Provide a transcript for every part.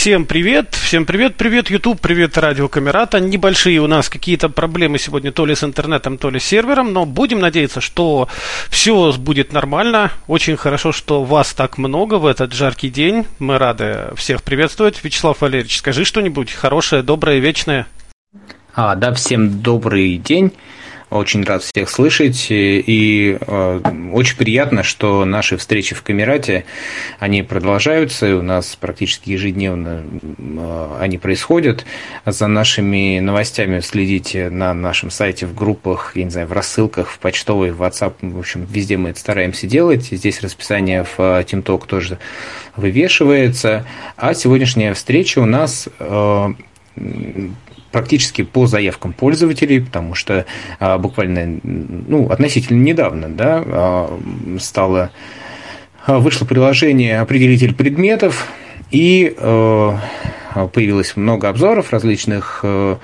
всем привет, всем привет, привет YouTube, привет Радио Камерата. Небольшие у нас какие-то проблемы сегодня то ли с интернетом, то ли с сервером, но будем надеяться, что все будет нормально. Очень хорошо, что вас так много в этот жаркий день. Мы рады всех приветствовать. Вячеслав Валерьевич, скажи что-нибудь хорошее, доброе, вечное. А, да, всем добрый день. Очень рад всех слышать. И э, очень приятно, что наши встречи в Камерате, они продолжаются. У нас практически ежедневно э, они происходят. За нашими новостями следите на нашем сайте, в группах, я не знаю, в рассылках, в почтовой, в WhatsApp. В общем, везде мы это стараемся делать. Здесь расписание в TeamTalk тоже вывешивается. А сегодняшняя встреча у нас э, практически по заявкам пользователей, потому что а, буквально ну, относительно недавно да, а, стало, а, вышло приложение «Определитель предметов», и э, появилось много обзоров, различных э,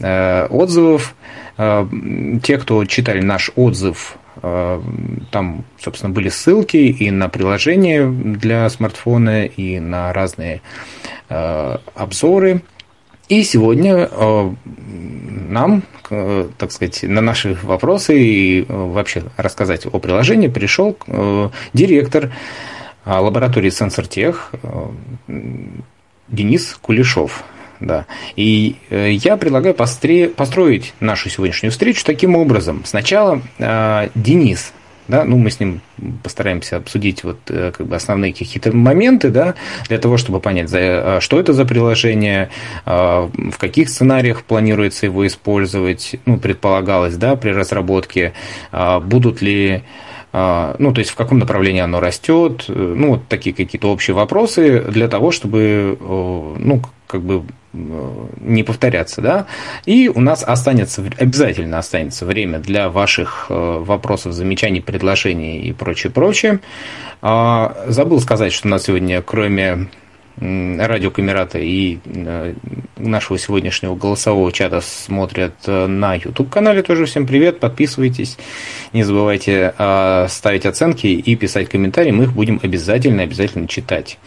э, отзывов. Те, кто читали наш отзыв, там, собственно, были ссылки и на приложение для смартфона, и на разные обзоры. И сегодня э, нам, э, так сказать, на наши вопросы и э, вообще рассказать о приложении пришел директор лаборатории Сенсортех Денис Кулешов. Да. И я предлагаю построить нашу сегодняшнюю встречу таким образом. Сначала Денис да, ну, мы с ним постараемся обсудить вот э, как бы основные какие-то моменты, да, для того, чтобы понять, а, что это за приложение, а, в каких сценариях планируется его использовать, ну, предполагалось, да, при разработке, будут ли ну, то есть в каком направлении оно растет, э, ну, вот такие какие-то общие вопросы для того, чтобы, ну, как бы не повторяться, да, и у нас останется, обязательно останется время для ваших э, вопросов, замечаний, предложений и прочее, прочее. А, забыл сказать, что у нас сегодня, кроме радио Камерата и э, нашего сегодняшнего голосового чата смотрят э, на YouTube-канале. Тоже всем привет, подписывайтесь. Не забывайте э, ставить оценки и писать комментарии. Мы их будем обязательно, обязательно читать.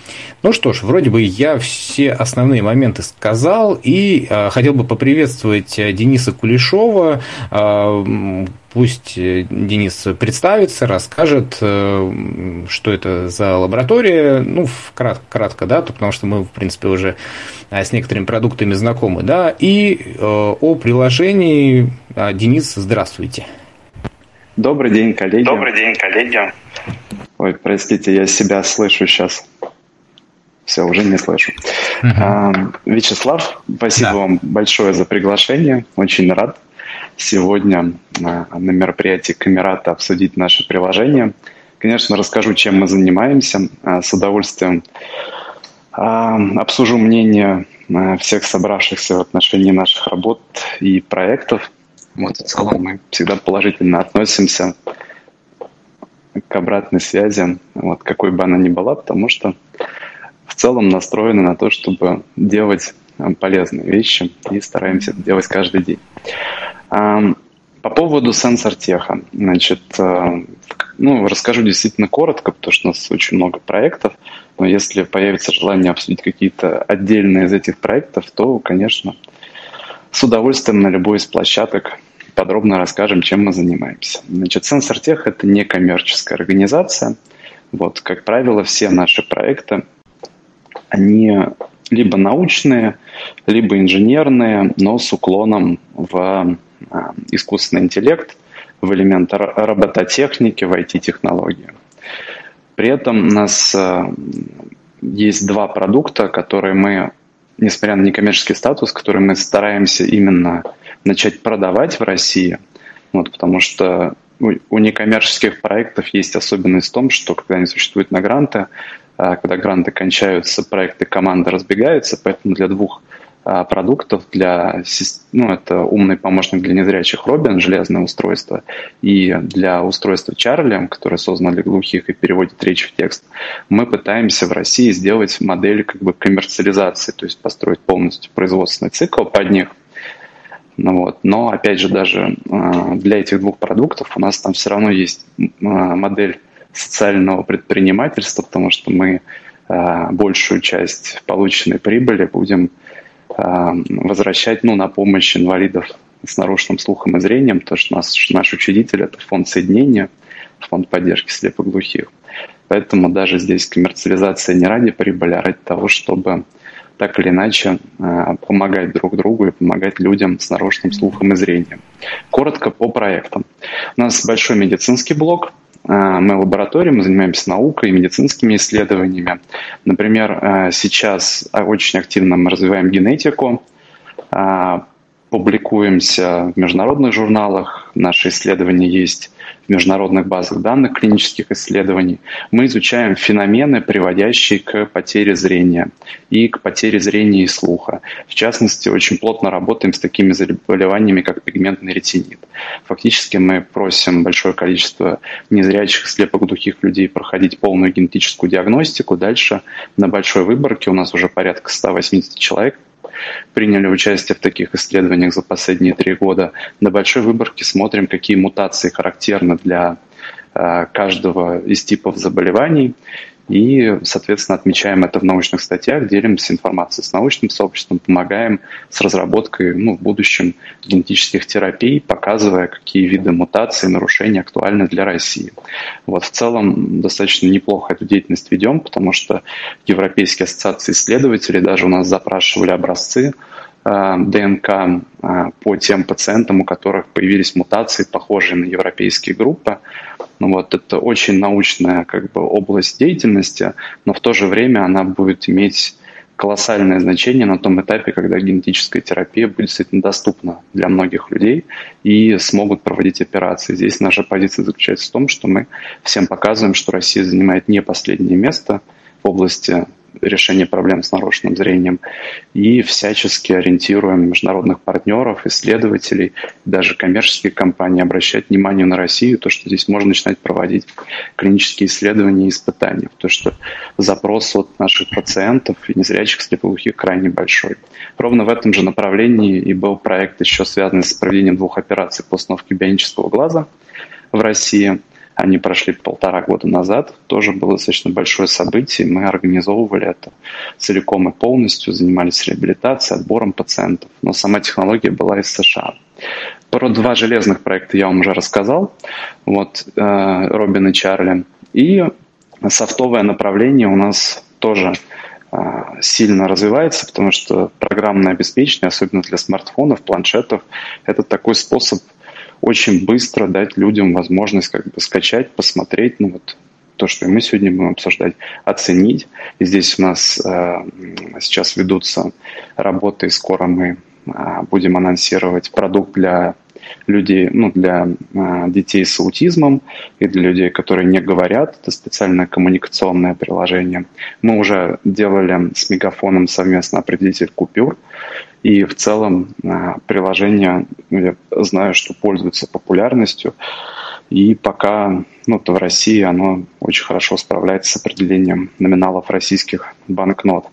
Ну что ж, вроде бы я все основные моменты сказал и хотел бы поприветствовать Дениса Кулешова, Пусть э, Денис представится, расскажет, э, что это за лаборатория, ну, кратко, кратко, да, потому что мы, в принципе, уже э, с некоторыми продуктами знакомы, да, и о приложении. Денис, здравствуйте. Добрый день, коллеги. Добрый день, коллеги. Ой, простите, я себя слышу сейчас. Все, уже не слышу. Uh-huh. Вячеслав, спасибо да. вам большое за приглашение. Очень рад сегодня на мероприятии Камерата обсудить наше приложение. Конечно, расскажу, чем мы занимаемся. А, с удовольствием а, обсужу мнение а, всех собравшихся в отношении наших работ и проектов. Вот, в мы всегда положительно относимся к обратной связи, вот, какой бы она ни была, потому что в целом настроены на то, чтобы делать полезные вещи и стараемся это делать каждый день. По поводу сенсор-теха. Значит, э, ну, расскажу действительно коротко, потому что у нас очень много проектов. Но если появится желание обсудить какие-то отдельные из этих проектов, то, конечно, с удовольствием на любой из площадок подробно расскажем, чем мы занимаемся. Значит, Сенсортех – это некоммерческая организация. Вот, как правило, все наши проекты, они либо научные, либо инженерные, но с уклоном в искусственный интеллект, в элементы робототехники, в IT-технологии. При этом у нас а, есть два продукта, которые мы, несмотря на некоммерческий статус, которые мы стараемся именно начать продавать в России, вот, потому что у некоммерческих проектов есть особенность в том, что когда они существуют на гранты, а, когда гранты кончаются, проекты команды разбегаются, поэтому для двух продуктов для, ну, это умный помощник для незрячих Робин, железное устройство, и для устройства Чарли, которое создано для глухих и переводит речь в текст, мы пытаемся в России сделать модель как бы коммерциализации, то есть построить полностью производственный цикл под них. Ну, вот. Но, опять же, даже э, для этих двух продуктов у нас там все равно есть э, модель социального предпринимательства, потому что мы большую часть полученной прибыли будем возвращать ну, на помощь инвалидов с нарушенным слухом и зрением, потому что наш, наш учредитель – это фонд соединения, фонд поддержки слепоглухих. Поэтому даже здесь коммерциализация не ради прибыли, а ради того, чтобы так или иначе э, помогать друг другу и помогать людям с нарушенным слухом и зрением. Коротко по проектам. У нас большой медицинский блок. Э, мы лаборатория, мы занимаемся наукой, медицинскими исследованиями. Например, э, сейчас очень активно мы развиваем генетику, публикуемся в международных журналах, наши исследования есть в международных базах данных клинических исследований. Мы изучаем феномены, приводящие к потере зрения и к потере зрения и слуха. В частности, очень плотно работаем с такими заболеваниями, как пигментный ретинит. Фактически мы просим большое количество незрячих, слепоглухих людей проходить полную генетическую диагностику. Дальше на большой выборке у нас уже порядка 180 человек приняли участие в таких исследованиях за последние три года. На большой выборке смотрим, какие мутации характерны для э, каждого из типов заболеваний и, соответственно, отмечаем это в научных статьях, делимся информацией с научным сообществом, помогаем с разработкой ну, в будущем генетических терапий, показывая, какие виды мутаций, нарушений актуальны для России. Вот в целом достаточно неплохо эту деятельность ведем, потому что Европейские ассоциации исследователей даже у нас запрашивали образцы Э, ДНК э, по тем пациентам, у которых появились мутации, похожие на европейские группы. Ну, вот это очень научная как бы, область деятельности, но в то же время она будет иметь колоссальное значение на том этапе, когда генетическая терапия будет действительно доступна для многих людей и смогут проводить операции. Здесь наша позиция заключается в том, что мы всем показываем, что Россия занимает не последнее место в области решения проблем с нарушенным зрением. И всячески ориентируем международных партнеров, исследователей, даже коммерческие компании обращать внимание на Россию, то, что здесь можно начинать проводить клинические исследования и испытания, то, что запрос от наших пациентов и незрячих слепоглухих крайне большой. Ровно в этом же направлении и был проект еще связанный с проведением двух операций по установке бионического глаза в России – они прошли полтора года назад. Тоже было достаточно большое событие. Мы организовывали это целиком и полностью, занимались реабилитацией, отбором пациентов. Но сама технология была из США. Про два железных проекта я вам уже рассказал. Вот э, Робин и Чарли. И софтовое направление у нас тоже э, сильно развивается, потому что программное обеспечение, особенно для смартфонов, планшетов, это такой способ очень быстро дать людям возможность как бы скачать, посмотреть, ну вот то, что мы сегодня будем обсуждать, оценить. И здесь у нас э, сейчас ведутся работы, и скоро мы э, будем анонсировать продукт для людей, ну, для э, детей с аутизмом и для людей, которые не говорят. Это специальное коммуникационное приложение. Мы уже делали с Мегафоном совместно определитель купюр. И в целом а, приложение, я знаю, что пользуется популярностью. И пока ну, то в России оно очень хорошо справляется с определением номиналов российских банкнот.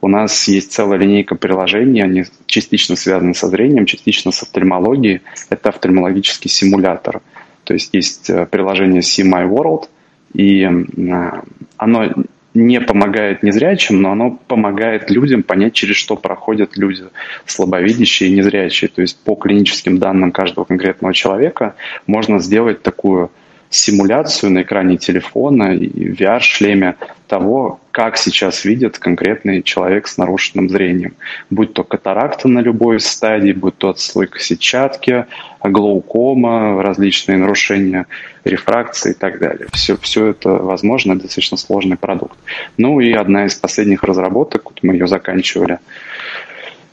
У нас есть целая линейка приложений, они частично связаны со зрением, частично с офтальмологией. Это офтальмологический симулятор. То есть есть э, приложение See My World, и а, оно не помогает незрячим, но оно помогает людям понять, через что проходят люди слабовидящие и незрячие. То есть по клиническим данным каждого конкретного человека можно сделать такую симуляцию на экране телефона и VR-шлеме того, как сейчас видит конкретный человек с нарушенным зрением. Будь то катаракта на любой стадии, будь то отслойка сетчатки, глаукома, различные нарушения рефракции и так далее. Все, все это возможно, достаточно сложный продукт. Ну и одна из последних разработок, мы ее заканчивали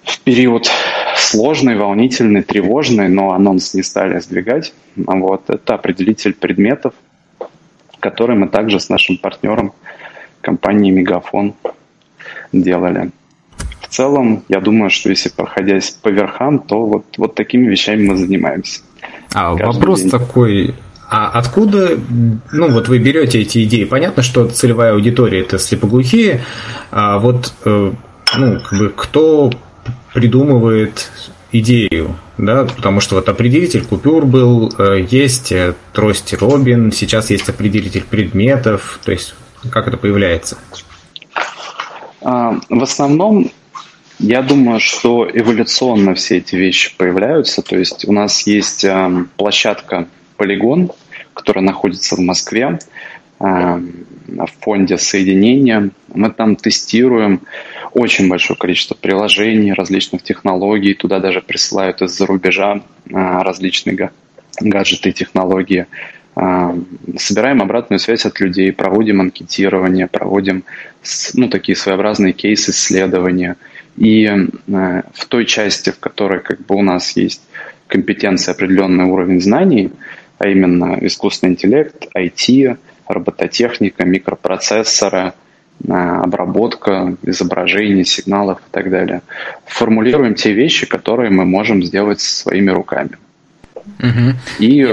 в период сложный, волнительный, тревожный, но анонс не стали сдвигать. Вот, это определитель предметов, который мы также с нашим партнером компанией Мегафон делали. В целом, я думаю, что если проходясь по верхам, то вот, вот такими вещами мы занимаемся. А вопрос день. такой, а откуда, ну вот вы берете эти идеи? Понятно, что целевая аудитория это слепоглухие, а вот, э, ну, как бы кто придумывает идею, да, потому что вот определитель купюр был, э, есть э, трость Робин, сейчас есть определитель предметов, то есть как это появляется? А, в основном, я думаю, что эволюционно все эти вещи появляются. То есть у нас есть а, площадка Полигон, которая находится в Москве а, в фонде соединения. Мы там тестируем очень большое количество приложений, различных технологий. Туда даже присылают из-за рубежа различные гаджеты и технологии. А, собираем обратную связь от людей, проводим анкетирование, проводим ну, такие своеобразные кейс-исследования. И э, в той части, в которой как бы у нас есть компетенция, определенный уровень знаний, а именно искусственный интеллект, IT, робототехника, микропроцессоры, обработка изображений, сигналов и так далее. Формулируем те вещи, которые мы можем сделать своими руками. Угу. И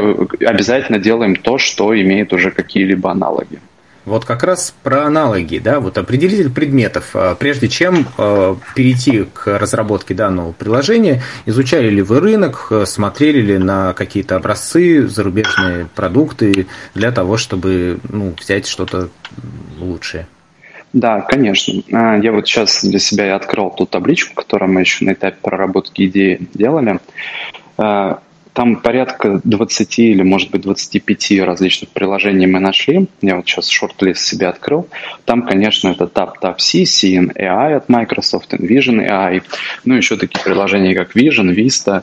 обязательно делаем то, что имеет уже какие-либо аналоги. Вот как раз про аналоги, да, вот определитель предметов. А, прежде чем э, перейти к разработке данного приложения, изучали ли вы рынок, смотрели ли на какие-то образцы, зарубежные продукты для того, чтобы ну, взять что-то лучшее? Да, конечно. А, я вот сейчас для себя открыл ту табличку, которую мы еще на этапе проработки идеи делали. А, там порядка 20 или, может быть, 25 различных приложений мы нашли. Я вот сейчас шорт-лист себе открыл. Там, конечно, это TapTapC, Scene AI от Microsoft, Envision AI. Ну, еще такие приложения, как Vision, Vista,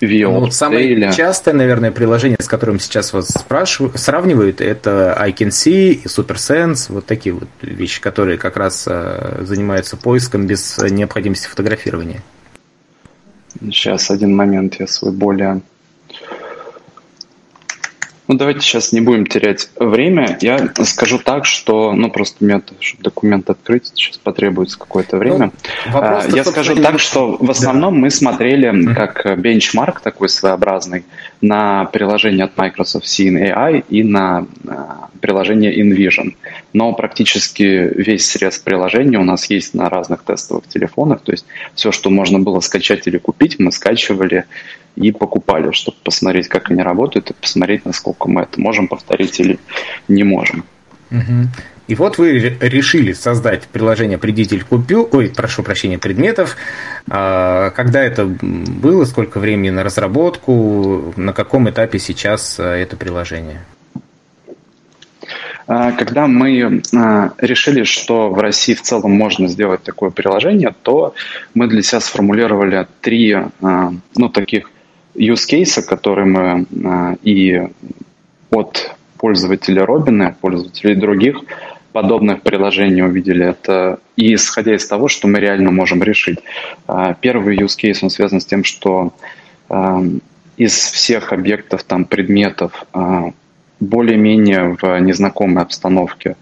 VO, ну, самое частое, наверное, приложение, с которым сейчас вас спрашивают, сравнивают, это iCanSee и SuperSense, вот такие вот вещи, которые как раз э, занимаются поиском без необходимости фотографирования. Сейчас один момент я свой более ну, давайте сейчас не будем терять время. Я скажу так, что, ну, просто мне, чтобы документ открыть, сейчас потребуется какое-то время. Ну, я скажу так, что в основном да. мы смотрели как бенчмарк такой своеобразный на приложение от Microsoft Scene AI и на а, приложение InVision. Но практически весь срез приложения у нас есть на разных тестовых телефонах. То есть все, что можно было скачать или купить, мы скачивали и покупали, чтобы посмотреть, как они работают, и посмотреть, насколько мы это можем повторить или не можем. И вот вы решили создать приложение «Предитель купю», ой, прошу прощения, предметов. А, когда это было, сколько времени на разработку, на каком этапе сейчас а, это приложение? А, когда мы решили, что в России в целом можно сделать такое приложение, то мы для себя сформулировали три ну, таких use case, который мы а, и от пользователя Робина, пользователей других подобных приложений увидели. Это и исходя из того, что мы реально можем решить. А, первый use case, он связан с тем, что а, из всех объектов, там, предметов, более-менее в незнакомой обстановке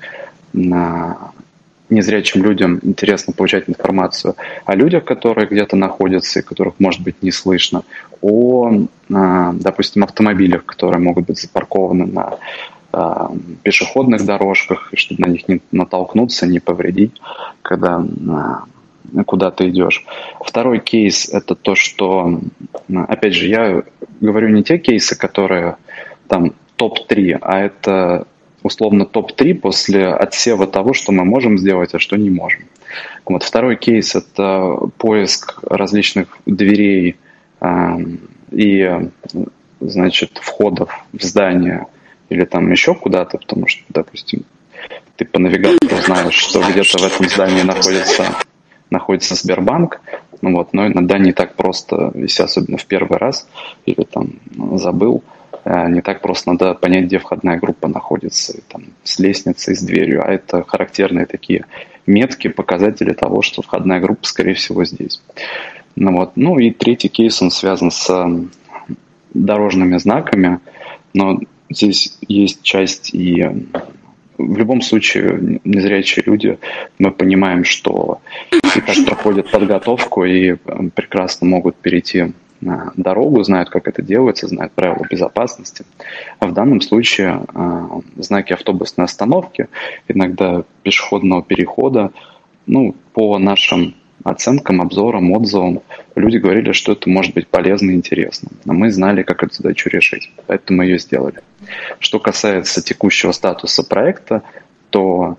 незрячим людям интересно получать информацию о людях, которые где-то находятся и которых, может быть, не слышно, о, а, допустим, автомобилях, которые могут быть запаркованы на а, пешеходных дорожках, чтобы на них не натолкнуться, не повредить, когда а, куда ты идешь. Второй кейс – это то, что, опять же, я говорю не те кейсы, которые там топ-3, а это условно топ-3 после отсева того, что мы можем сделать, а что не можем. Вот. Второй кейс – это поиск различных дверей и значит, входов в здание или там еще куда-то, потому что, допустим, ты по навигатору знаешь, что где-то в этом здании находится, находится Сбербанк, ну вот, но иногда не так просто, если особенно в первый раз, или там забыл – Э, не так просто надо понять, где входная группа находится, там, с лестницей, с дверью, а это характерные такие метки, показатели того, что входная группа, скорее всего, здесь. Ну, вот. ну и третий кейс, он связан с дорожными знаками, но здесь есть часть и в любом случае незрячие люди, мы понимаем, что и так проходят подготовку и прекрасно могут перейти дорогу, знают, как это делается, знают правила безопасности. А в данном случае э, знаки автобусной остановки, иногда пешеходного перехода, ну, по нашим оценкам, обзорам, отзывам, люди говорили, что это может быть полезно и интересно. Но мы знали, как эту задачу решить, поэтому мы ее сделали. Что касается текущего статуса проекта, то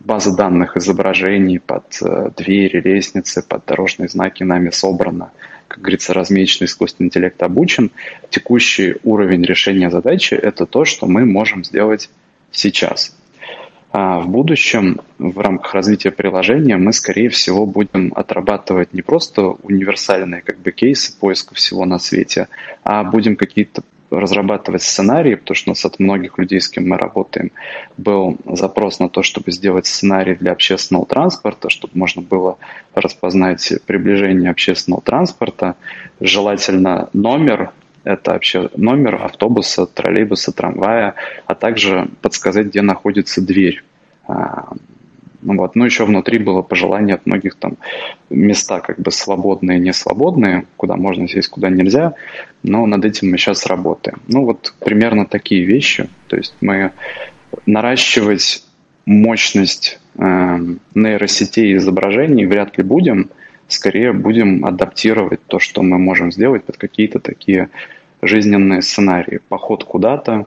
база данных изображений под э, двери, лестницы, под дорожные знаки нами собрана. Как говорится, размеченный искусственный интеллект обучен. Текущий уровень решения задачи – это то, что мы можем сделать сейчас. А в будущем в рамках развития приложения мы, скорее всего, будем отрабатывать не просто универсальные как бы, кейсы поиска всего на свете, а будем какие-то разрабатывать сценарии, потому что у нас от многих людей, с кем мы работаем, был запрос на то, чтобы сделать сценарий для общественного транспорта, чтобы можно было распознать приближение общественного транспорта, желательно номер, это вообще номер автобуса, троллейбуса, трамвая, а также подсказать, где находится дверь а, ну вот. Ну, еще внутри было пожелание от многих там места как бы свободные, не свободные, куда можно сесть, куда нельзя, но над этим мы сейчас работаем. Ну, вот примерно такие вещи. То есть мы наращивать мощность э, нейросетей изображений вряд ли будем, скорее будем адаптировать то, что мы можем сделать под какие-то такие жизненные сценарии. Поход куда-то,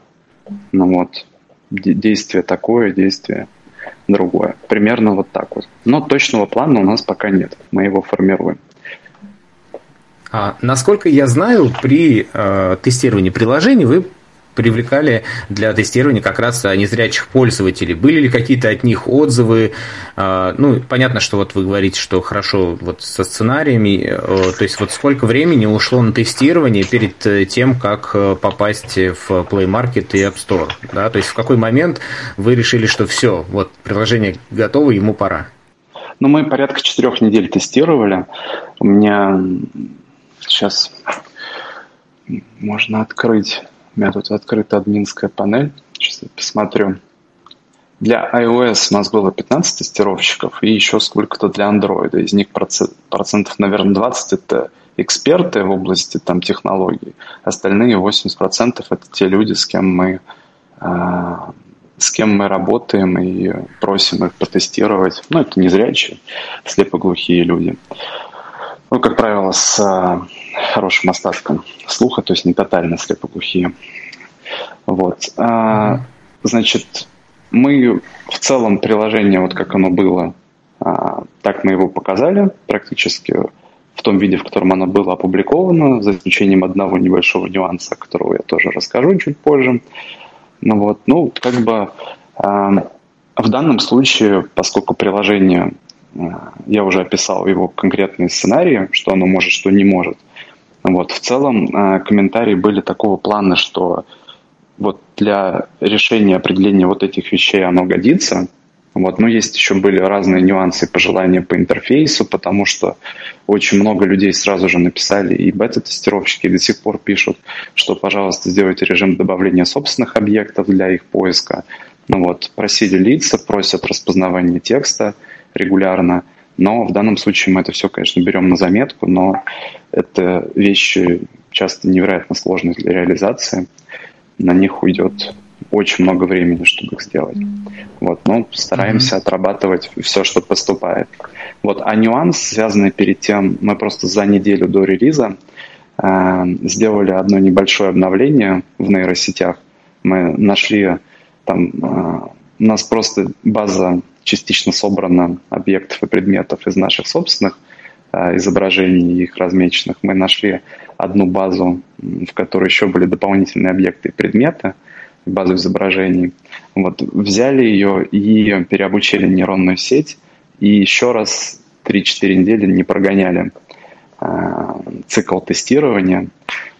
ну вот, действие такое, действие – другое. Примерно вот так вот. Но точного плана у нас пока нет. Мы его формируем. А, насколько я знаю, при э, тестировании приложений вы привлекали для тестирования как раз незрячих пользователей. Были ли какие-то от них отзывы? А, ну, понятно, что вот вы говорите, что хорошо вот со сценариями, э, то есть вот сколько времени ушло на тестирование перед э, тем, как э, попасть в Play Market и App Store? Да? То есть в какой момент вы решили, что все, вот приложение готово, ему пора? Ну, мы порядка четырех недель тестировали. У меня сейчас можно открыть у меня тут открыта админская панель. Сейчас я посмотрю. Для iOS у нас было 15 тестировщиков и еще сколько-то для Android. Из них процентов, наверное, 20 это эксперты в области там, технологий. Остальные 80% это те люди, с кем мы э, с кем мы работаем и просим их протестировать. Ну, это незрячие, слепоглухие люди. Ну, как правило, с э, хорошим остатком слуха, то есть не тотально слепоглухие. Вот. А, значит, мы в целом приложение, вот как оно было, а, так мы его показали практически в том виде, в котором оно было опубликовано, за исключением одного небольшого нюанса, которого я тоже расскажу чуть позже. Ну вот, ну, как бы а, в данном случае, поскольку приложение я уже описал его конкретные сценарии, что оно может, что не может. Вот. В целом э, комментарии были такого плана, что вот для решения определения вот этих вещей оно годится. Вот. Но есть еще были разные нюансы и пожелания по интерфейсу, потому что очень много людей сразу же написали, и бета-тестировщики до сих пор пишут, что, пожалуйста, сделайте режим добавления собственных объектов для их поиска. Ну вот, просили лица, просят распознавание текста регулярно. Но в данном случае мы это все, конечно, берем на заметку, но это вещи часто невероятно сложные для реализации. На них уйдет очень много времени, чтобы их сделать. Вот, но стараемся mm-hmm. отрабатывать все, что поступает. Вот, а нюанс, связанный перед тем, мы просто за неделю до релиза э, сделали одно небольшое обновление в нейросетях. Мы нашли там, э, у нас просто база частично собрана объектов и предметов из наших собственных э, изображений, их размеченных. Мы нашли одну базу, в которой еще были дополнительные объекты и предметы, базу изображений. Вот, взяли ее и переобучили нейронную сеть, и еще раз 3-4 недели не прогоняли э, цикл тестирования.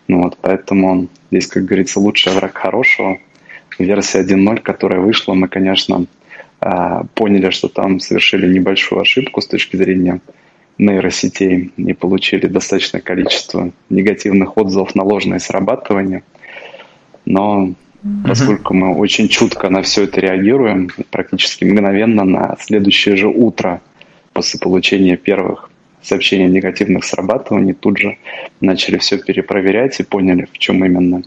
Ну вот, поэтому здесь, как говорится, лучший враг хорошего. Версия 1.0, которая вышла, мы, конечно, поняли, что там совершили небольшую ошибку с точки зрения нейросетей и получили достаточное количество негативных отзывов на ложное срабатывание. Но поскольку мы очень чутко на все это реагируем, практически мгновенно на следующее же утро после получения первых сообщений о негативных срабатываний тут же начали все перепроверять и поняли, в чем именно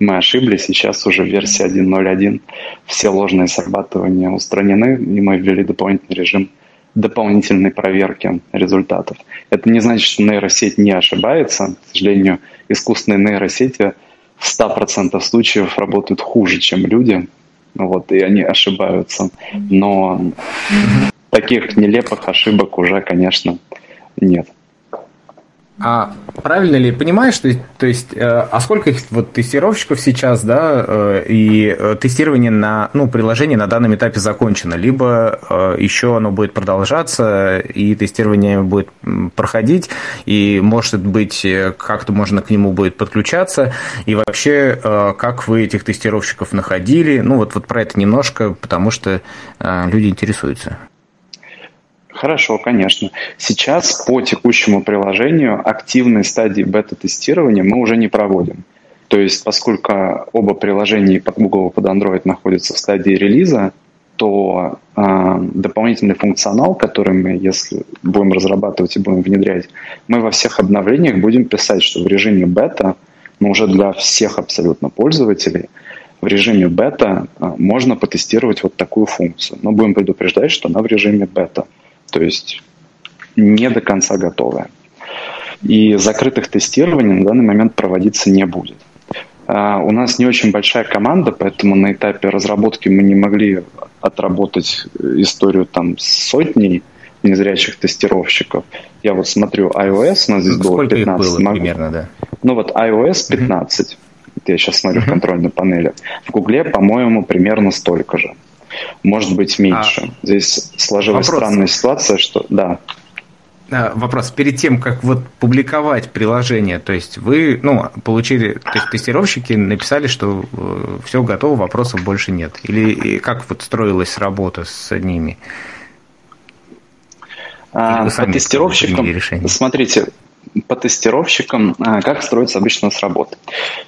мы ошиблись, сейчас уже версия 1.0.1 все ложные срабатывания устранены, и мы ввели дополнительный режим дополнительной проверки результатов. Это не значит, что нейросеть не ошибается. К сожалению, искусственные нейросети в 100% случаев работают хуже, чем люди. вот, и они ошибаются. Но таких нелепых ошибок уже, конечно, нет. А правильно ли понимаешь, что, то есть, э, а сколько их вот тестировщиков сейчас, да, э, и э, тестирование на, ну, приложение на данном этапе закончено, либо еще оно будет продолжаться, и тестирование будет проходить, и, может быть, как-то можно к нему будет подключаться, и вообще, как вы этих тестировщиков находили, ну, вот, вот про это немножко, потому что люди интересуются. Хорошо, конечно. Сейчас по текущему приложению активной стадии бета-тестирования мы уже не проводим. То есть, поскольку оба приложения под Google и под Android находятся в стадии релиза, то э, дополнительный функционал, который мы, если будем разрабатывать и будем внедрять, мы во всех обновлениях будем писать, что в режиме бета, но уже для всех абсолютно пользователей, в режиме бета э, можно потестировать вот такую функцию. Но будем предупреждать, что она в режиме бета то есть не до конца готовая. И закрытых тестирований на данный момент проводиться не будет. А, у нас не очень большая команда, поэтому на этапе разработки мы не могли отработать историю там сотней незрячих тестировщиков. Я вот смотрю iOS, у нас здесь Сколько было 15. Их было примерно, да? Ну вот iOS 15. Uh-huh. Я сейчас смотрю uh-huh. в контрольной панели. В Гугле, по-моему, примерно столько же может быть меньше. А Здесь сложилась вопрос. странная ситуация, что да. Вопрос. Перед тем, как вот публиковать приложение, то есть вы, ну, получили, то есть тестировщики написали, что э, все готово, вопросов больше нет. Или как вот строилась работа с ними? А, по тестировщикам, смотрите, по тестировщикам, а, как строится обычно у нас работа.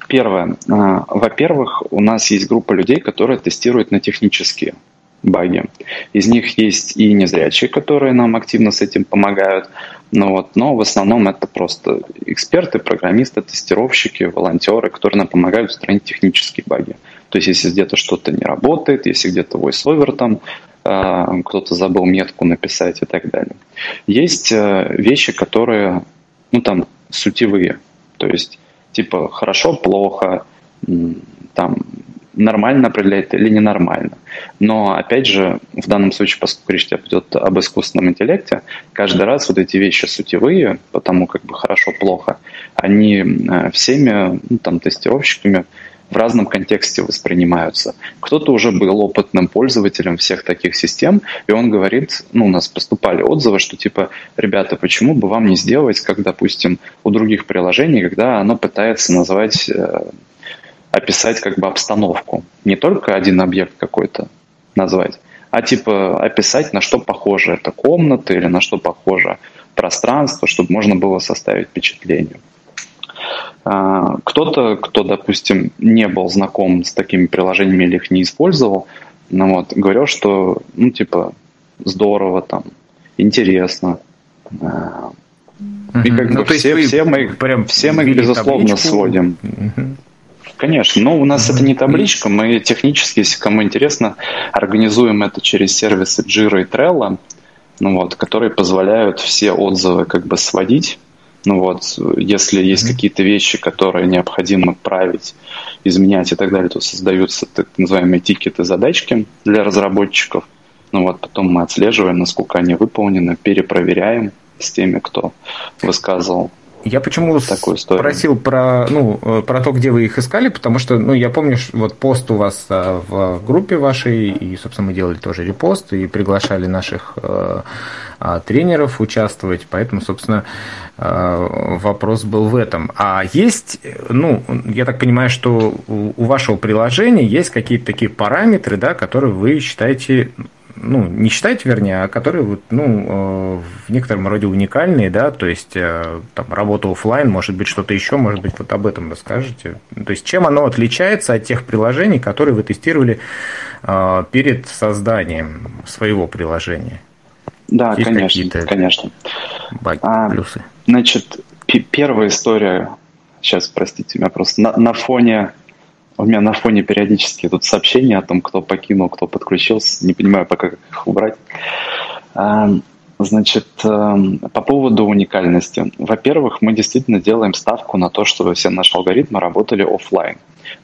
Первое. А, во-первых, у нас есть группа людей, которые тестируют на технические баги. Из них есть и незрячие, которые нам активно с этим помогают. Но, вот, но в основном это просто эксперты, программисты, тестировщики, волонтеры, которые нам помогают устранить технические баги. То есть если где-то что-то не работает, если где-то voiceover там э, кто-то забыл метку написать и так далее. Есть э, вещи, которые ну там сутевые, то есть типа хорошо, плохо, там нормально определяет или ненормально. Но, опять же, в данном случае, поскольку речь идет об искусственном интеллекте, каждый раз вот эти вещи сутевые, потому как бы хорошо-плохо, они э, всеми ну, там, тестировщиками в разном контексте воспринимаются. Кто-то уже был опытным пользователем всех таких систем, и он говорит, ну, у нас поступали отзывы, что типа, ребята, почему бы вам не сделать, как, допустим, у других приложений, когда оно пытается назвать, э, описать как бы обстановку. Не только один объект какой-то назвать, а типа описать, на что похоже эта комната или на что похоже пространство, чтобы можно было составить впечатление. А, кто-то, кто, допустим, не был знаком с такими приложениями или их не использовал, ну вот, говорил, что, ну, типа, здорово там, интересно. А, и как ну, бы все, все мы, прям все мы безусловно, табличку. сводим. Конечно, но у нас это не табличка, мы технически, если кому интересно, организуем это через сервисы Jira и Trello, ну вот, которые позволяют все отзывы как бы сводить ну вот, если есть какие-то вещи, которые необходимо править, изменять и так далее, то создаются так называемые тикеты, задачки для разработчиков. Ну вот, потом мы отслеживаем, насколько они выполнены, перепроверяем с теми, кто высказывал я почему такую спросил про, ну, э, про то, где вы их искали, потому что, ну, я помню, вот пост у вас э, в группе вашей, и, собственно, мы делали тоже репост и приглашали наших э, а, тренеров участвовать, поэтому, собственно, вопрос был в этом. А есть, ну, я так понимаю, что у вашего приложения есть какие-то такие параметры, да, которые вы считаете ну, не считаете, вернее, а которые вот, ну, э, в некотором роде уникальные, да, то есть э, там работа офлайн, может быть, что-то еще, может быть, вот об этом расскажете. То есть чем оно отличается от тех приложений, которые вы тестировали э, перед созданием своего приложения? Да, есть конечно, конечно. Баги, а, плюсы. Значит, первая история, сейчас, простите меня, просто на, на фоне у меня на фоне периодически тут сообщения о том, кто покинул, кто подключился. Не понимаю пока, как их убрать. А, значит, эм, по поводу уникальности. Во-первых, мы действительно делаем ставку на то, чтобы все наши алгоритмы работали офлайн.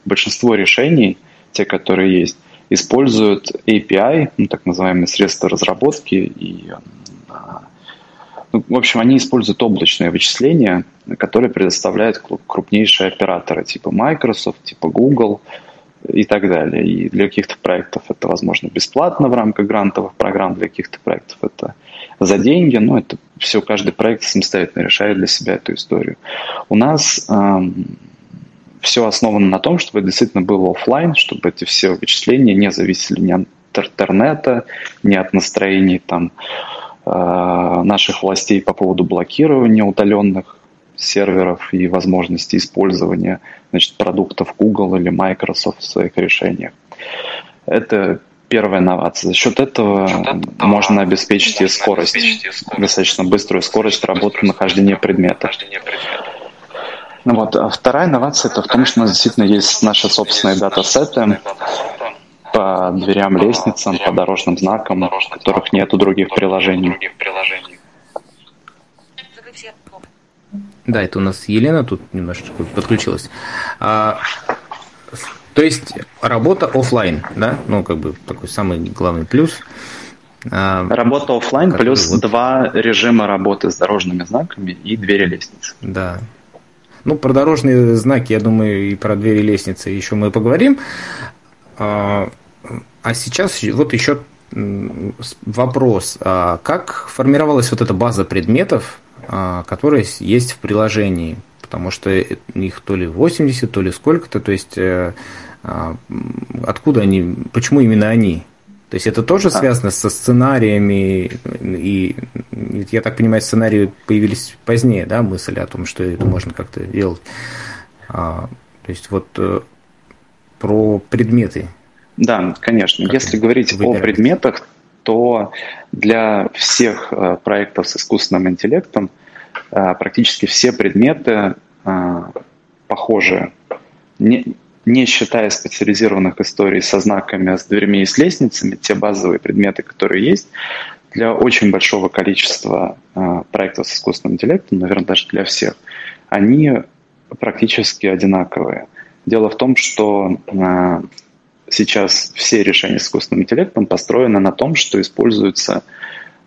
Большинство решений, те, которые есть, используют API, ну, так называемые средства разработки, и, ну, в общем, они используют облачные вычисления, которые предоставляют крупнейшие операторы типа Microsoft, типа Google и так далее. И для каких-то проектов это, возможно, бесплатно в рамках грантовых программ, для каких-то проектов это за деньги, но это все, каждый проект самостоятельно решает для себя эту историю. У нас эм, все основано на том, чтобы действительно было офлайн, чтобы эти все вычисления не зависели ни от интернета, ни от настроений там, наших властей по поводу блокирования удаленных серверов и возможности использования значит, продуктов Google или Microsoft в своих решениях. Это первая инновация. За счет этого, За счет этого можно обеспечить и скорость, скорость, достаточно быструю скорость работы нахождения предмета. Ну вот. А вторая инновация это в том, что у нас действительно есть наши собственные датасеты по дверям, лестницам, по дорожным знакам, которых нет у других приложений. Да, это у нас Елена тут немножечко подключилась. А, то есть работа офлайн, да? Ну, как бы такой самый главный плюс. А, работа офлайн плюс вот... два режима работы с дорожными знаками и двери лестницы. Да. Ну, про дорожные знаки, я думаю, и про двери лестницы еще мы поговорим. А, а сейчас вот еще вопрос. А как формировалась вот эта база предметов, а, которые есть в приложении, потому что их то ли 80, то ли сколько-то, то есть э, а, откуда они, почему именно они? То есть это тоже связано со сценариями, и, я так понимаю, сценарии появились позднее, да, мысль о том, что это можно как-то делать. То есть вот э, про предметы. Да, конечно. Как Если говорить выбирать? о предметах, то для всех э, проектов с искусственным интеллектом э, практически все предметы э, похожи. Не, не считая специализированных историй со знаками, с дверьми и с лестницами, те базовые предметы, которые есть, для очень большого количества проектов с искусственным интеллектом, наверное, даже для всех, они практически одинаковые. Дело в том, что сейчас все решения с искусственным интеллектом построены на том, что используются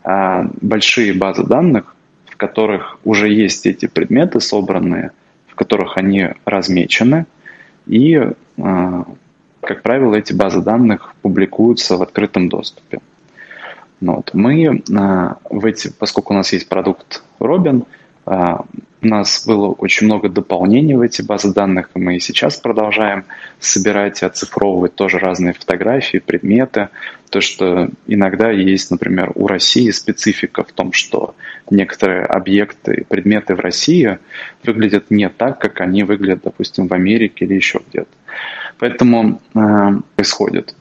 а, большие базы данных, в которых уже есть эти предметы собранные, в которых они размечены, и, а, как правило, эти базы данных публикуются в открытом доступе. Вот. Мы а, в эти, поскольку у нас есть продукт Robin, у нас было очень много дополнений в эти базы данных, и мы и сейчас продолжаем собирать и оцифровывать тоже разные фотографии, предметы. То, что иногда есть, например, у России специфика в том, что некоторые объекты, предметы в России выглядят не так, как они выглядят, допустим, в Америке или еще где-то. Поэтому э, происходит.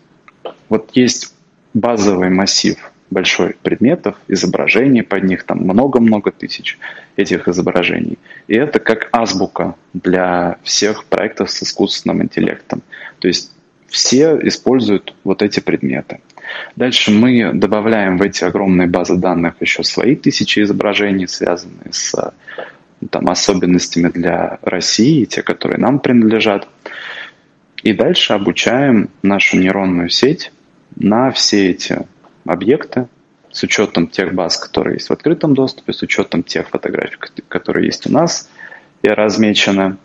Вот есть базовый массив большой предметов, изображений под них, там много-много тысяч этих изображений. И это как азбука для всех проектов с искусственным интеллектом. То есть все используют вот эти предметы. Дальше мы добавляем в эти огромные базы данных еще свои тысячи изображений, связанные с там, особенностями для России, те, которые нам принадлежат. И дальше обучаем нашу нейронную сеть на все эти объекты с учетом тех баз, которые есть в открытом доступе, с учетом тех фотографий, которые есть у нас и размечены.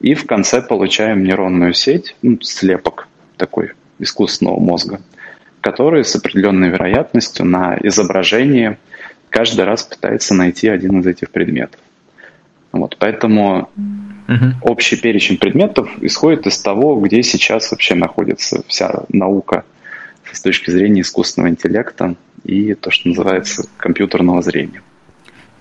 И в конце получаем нейронную сеть, ну, слепок такой искусственного мозга, который с определенной вероятностью на изображении каждый раз пытается найти один из этих предметов. Вот, поэтому угу. общий перечень предметов исходит из того, где сейчас вообще находится вся наука с точки зрения искусственного интеллекта и то, что называется компьютерного зрения.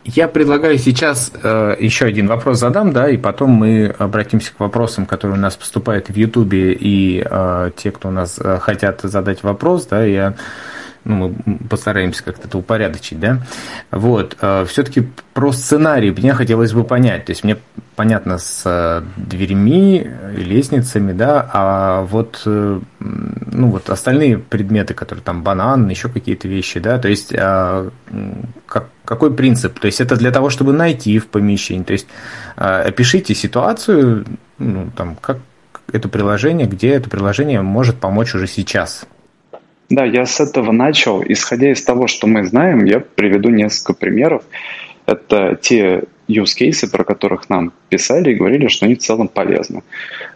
Я предлагаю сейчас э, еще один вопрос задам, да, и потом мы обратимся к вопросам, которые у нас поступают в Ютубе, и э, те, кто у нас э, хотят задать вопрос, да, я ну, мы постараемся как-то это упорядочить, да. Вот, э, все-таки про сценарий мне хотелось бы понять. То есть мне понятно с э, дверьми лестницами, да, а вот, э, ну, вот остальные предметы, которые там банан, еще какие-то вещи, да, то есть а, как, какой принцип? То есть это для того, чтобы найти в помещении, то есть опишите ситуацию, ну, там, как это приложение, где это приложение может помочь уже сейчас – Да, я с этого начал. Исходя из того, что мы знаем, я приведу несколько примеров. Это те use cases, про которых нам писали и говорили, что они в целом полезны.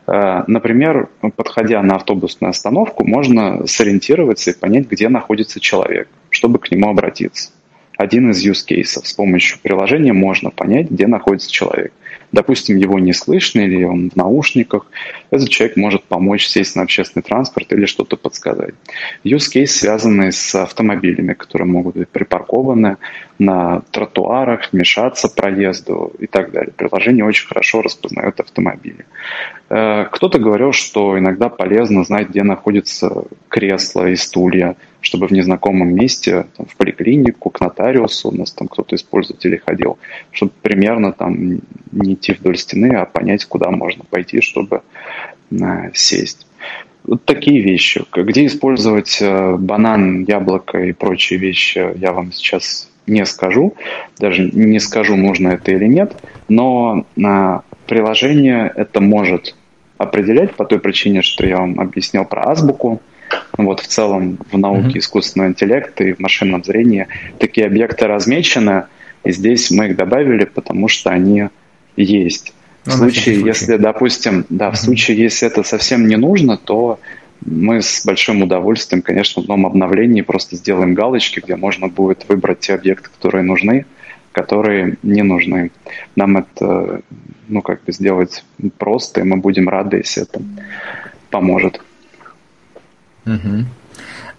Э, например, подходя на автобусную остановку, можно сориентироваться и понять, где находится человек, чтобы к нему обратиться. Один из use cases. С помощью приложения можно понять, где находится человек допустим, его не слышно или он в наушниках, этот человек может помочь сесть на общественный транспорт или что-то подсказать. Use case, связанный с автомобилями, которые могут быть припаркованы на тротуарах, мешаться проезду и так далее. Приложение очень хорошо распознает автомобили. Э, кто-то говорил, что иногда полезно знать, где находится кресло и стулья, чтобы в незнакомом месте, там, в поликлинику, к нотариусу, у нас там кто-то из пользователей ходил, чтобы примерно там не идти вдоль стены, а понять, куда можно пойти, чтобы сесть. Вот такие вещи. Где использовать э, банан, яблоко и прочие вещи, я вам сейчас не скажу. Даже не скажу, нужно это или нет. Но э, приложение это может определять по той причине, что я вам объяснил про азбуку. Вот в целом в науке mm-hmm. искусственного интеллекта и в машинном зрении такие объекты размечены, и здесь мы их добавили, потому что они есть. В случае, если, допустим, да, в случае, если это совсем не нужно, то мы с большим удовольствием, конечно, в новом обновлении просто сделаем галочки, где можно будет выбрать те объекты, которые нужны, которые не нужны. Нам это, ну, как бы сделать просто, и мы будем рады, если это поможет. Угу.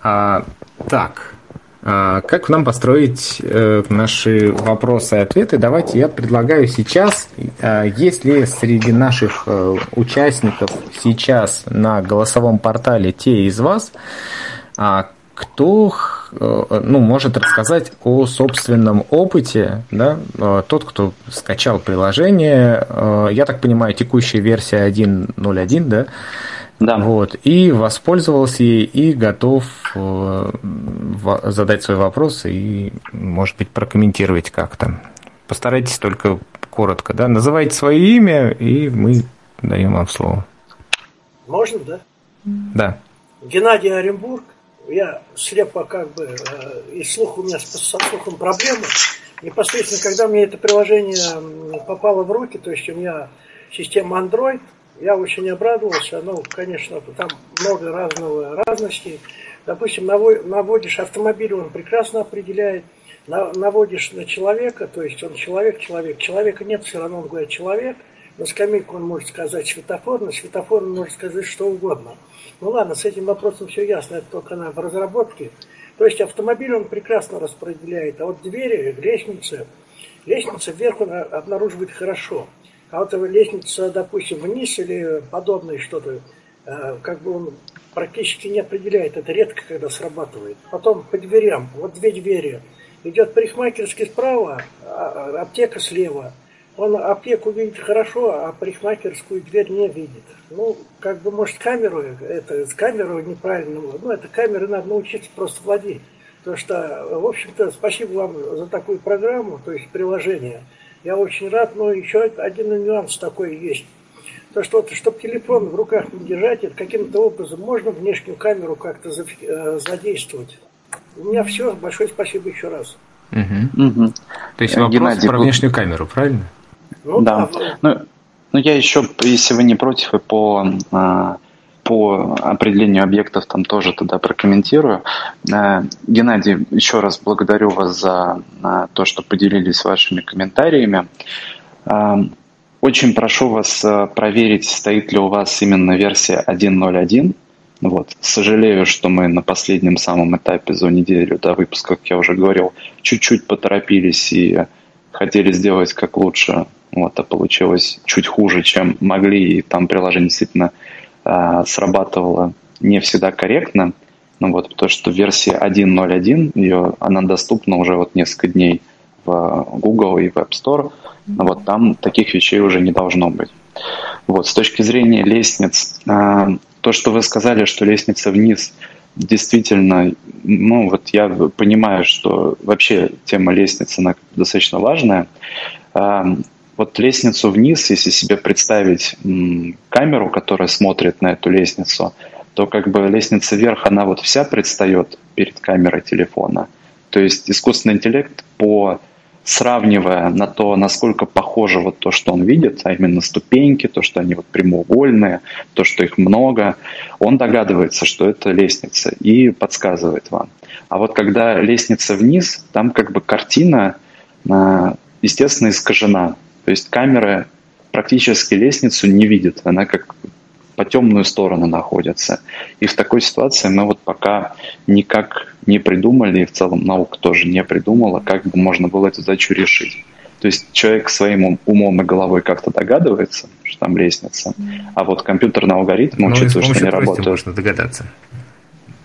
А, так, как нам построить э, наши вопросы и ответы? Давайте я предлагаю сейчас, э, если среди наших э, участников сейчас на голосовом портале те из вас, а, кто ну, может рассказать о собственном опыте, да, тот, кто скачал приложение, я так понимаю, текущая версия 1.0.1, да, да. Вот, и воспользовался ей и готов э, задать свой вопрос и, может быть, прокомментировать как-то. Постарайтесь только коротко, да, называйте свое имя, и мы даем вам слово. Можно, да? Да. Геннадий Оренбург. Я слепо как бы, э, и слух у меня со слухом проблемы. Непосредственно, когда мне это приложение попало в руки, то есть у меня система Android – я очень обрадовался. Ну, конечно, там много разного разностей. Допустим, наводишь автомобиль, он прекрасно определяет. Наводишь на человека, то есть он человек, человек. Человека нет, все равно он говорит человек. На скамейку он может сказать светофор, на светофор он может сказать что угодно. Ну ладно, с этим вопросом все ясно, это только она в разработке. То есть автомобиль он прекрасно распределяет, а вот двери, лестницы, лестница вверх он обнаруживает хорошо. А вот лестница, допустим, вниз или подобное что-то, э, как бы он практически не определяет. Это редко, когда срабатывает. Потом по дверям. Вот две двери. Идет парикмахерский справа, а, а аптека слева. Он аптеку видит хорошо, а парикмахерскую дверь не видит. Ну, как бы, может, камеру, это камеру неправильно, ну, это камеры надо научиться просто владеть. Потому что, в общем-то, спасибо вам за такую программу, то есть приложение – я очень рад, но еще один нюанс такой есть. То, что чтобы телефон в руках не держать, это каким-то образом можно внешнюю камеру как-то э, задействовать. У меня все. Большое спасибо еще раз. Угу. Угу. То есть вопрос Геннадий, про внешнюю камеру, правильно? Ну, да. да. Ну, ну, я еще, если вы не против, и по а, по определению объектов там тоже тогда прокомментирую. Э, Геннадий, еще раз благодарю вас за то, что поделились вашими комментариями. Э, очень прошу вас э, проверить, стоит ли у вас именно версия 1.0.1. Вот. Сожалею, что мы на последнем самом этапе за неделю до выпуска, как я уже говорил, чуть-чуть поторопились и хотели сделать как лучше, вот, а получилось чуть хуже, чем могли, и там приложение действительно срабатывала не всегда корректно. Ну вот, потому что версия 1.0.1, ее, она доступна уже вот несколько дней в Google и в App Store. Но вот там таких вещей уже не должно быть. Вот, с точки зрения лестниц, а, то, что вы сказали, что лестница вниз, действительно, ну вот я понимаю, что вообще тема лестницы, она достаточно важная. Вот лестницу вниз, если себе представить камеру, которая смотрит на эту лестницу, то как бы лестница вверх, она вот вся предстает перед камерой телефона. То есть искусственный интеллект по сравнивая на то, насколько похоже вот то, что он видит, а именно ступеньки, то, что они вот прямоугольные, то, что их много, он догадывается, что это лестница и подсказывает вам. А вот когда лестница вниз, там как бы картина, а, естественно, искажена. То есть камера практически лестницу не видит, она как по темную сторону находится. И в такой ситуации мы вот пока никак не придумали, и в целом наука тоже не придумала, как бы можно было эту задачу решить. То есть человек своим умом и головой как-то догадывается, что там лестница, а вот компьютерный алгоритм, ну, учитывая, что они работают... можно догадаться.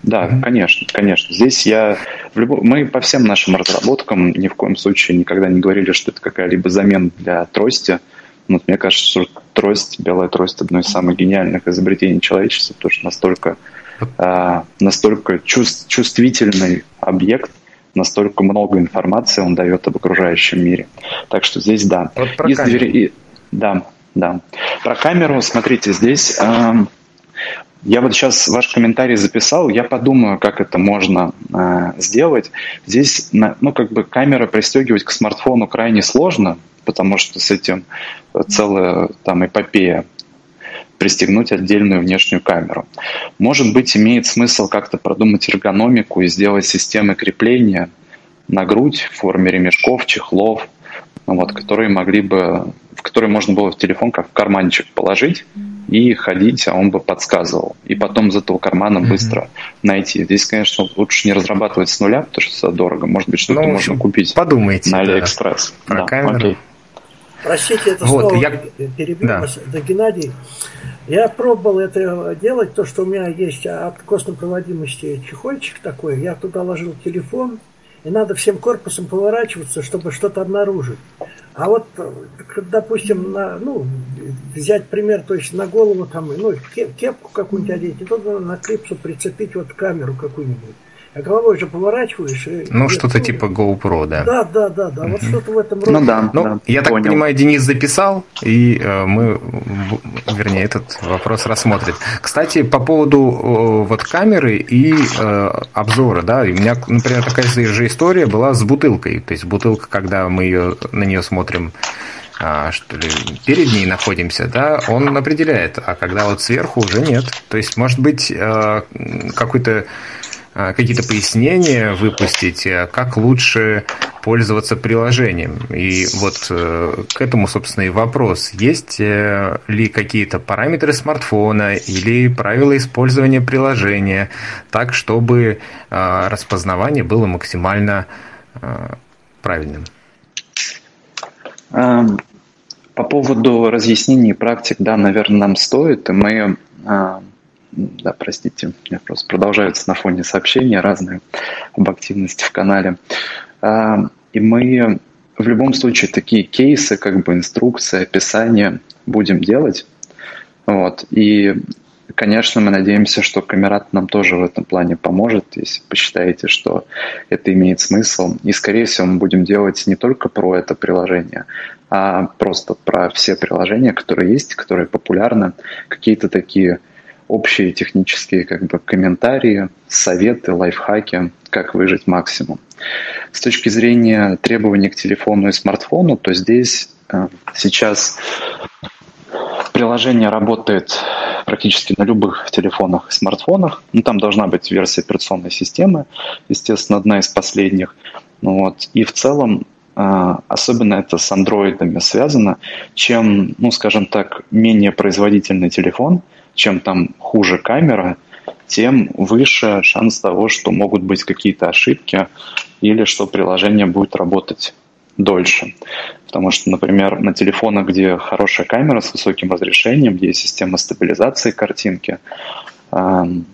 Да, mm-hmm. конечно, конечно. Здесь я в любом, мы по всем нашим разработкам ни в коем случае никогда не говорили, что это какая-либо замена для трости. Вот мне кажется, что трость, белая трость одно из самых гениальных изобретений человечества, потому что настолько, а, настолько чувств, чувствительный объект, настолько много информации он дает об окружающем мире. Так что здесь да. Вот про Из двери, да, да. Про камеру, смотрите, здесь э, я вот сейчас ваш комментарий записал, я подумаю, как это можно э, сделать. Здесь, ну, как бы камера пристегивать к смартфону крайне сложно, потому что с этим целая там эпопея пристегнуть отдельную внешнюю камеру. Может быть, имеет смысл как-то продумать эргономику и сделать системы крепления на грудь в форме ремешков, чехлов, вот, которые могли бы, в которые можно было в телефон как в карманчик положить и ходить, а он бы подсказывал. И потом из этого кармана mm-hmm. быстро найти. Здесь, конечно, лучше не разрабатывать с нуля, потому что это дорого. Может быть, что-то ну, можно купить подумайте, на Алиэкспресс. Да. да, камеру. окей. Простите, это вот, снова я... перебью да. вас, да, Геннадий. Я пробовал это делать, то, что у меня есть от костной проводимости чехольчик такой, я туда ложил телефон, и надо всем корпусом поворачиваться, чтобы что-то обнаружить. А вот, допустим, на, ну, взять пример, то есть на голову там, ну, кепку какую-нибудь одеть, и туда на клипсу прицепить вот камеру какую-нибудь а головой же поворачиваешь. И, ну, что-то ну, типа GoPro, да. Да, да, да, да. Вот что-то в этом роде. Ну да. Ну, да, я понял. так понимаю, Денис записал, и э, мы, вернее, этот вопрос рассмотрим. Кстати, по поводу э, вот камеры и э, обзора, да, у меня, например, такая же история была с бутылкой. То есть бутылка, когда мы ее, на нее смотрим а, что ли, перед ней находимся, да, он определяет, а когда вот сверху уже нет. То есть, может быть, э, какой-то какие-то пояснения выпустить, а как лучше пользоваться приложением. И вот э, к этому, собственно, и вопрос. Есть э, ли какие-то параметры смартфона или правила использования приложения так, чтобы а, распознавание было максимально правильным? Эм, по поводу разъяснений практик, да, наверное, нам стоит. Мы да, простите, мне просто продолжаются на фоне сообщения разные об активности в канале. А, и мы в любом случае такие кейсы, как бы инструкции, описания будем делать. Вот. И, конечно, мы надеемся, что Камерат нам тоже в этом плане поможет, если посчитаете, что это имеет смысл. И, скорее всего, мы будем делать не только про это приложение, а просто про все приложения, которые есть, которые популярны, какие-то такие общие технические как бы, комментарии, советы, лайфхаки, как выжить максимум. С точки зрения требований к телефону и смартфону, то здесь э, сейчас приложение работает практически на любых телефонах и смартфонах. Ну, там должна быть версия операционной системы, естественно, одна из последних. Ну, вот. И в целом э, особенно это с андроидами связано. Чем, ну, скажем так, менее производительный телефон – чем там хуже камера, тем выше шанс того, что могут быть какие-то ошибки или что приложение будет работать дольше. Потому что, например, на телефонах, где хорошая камера с высоким разрешением, где есть система стабилизации картинки, эм,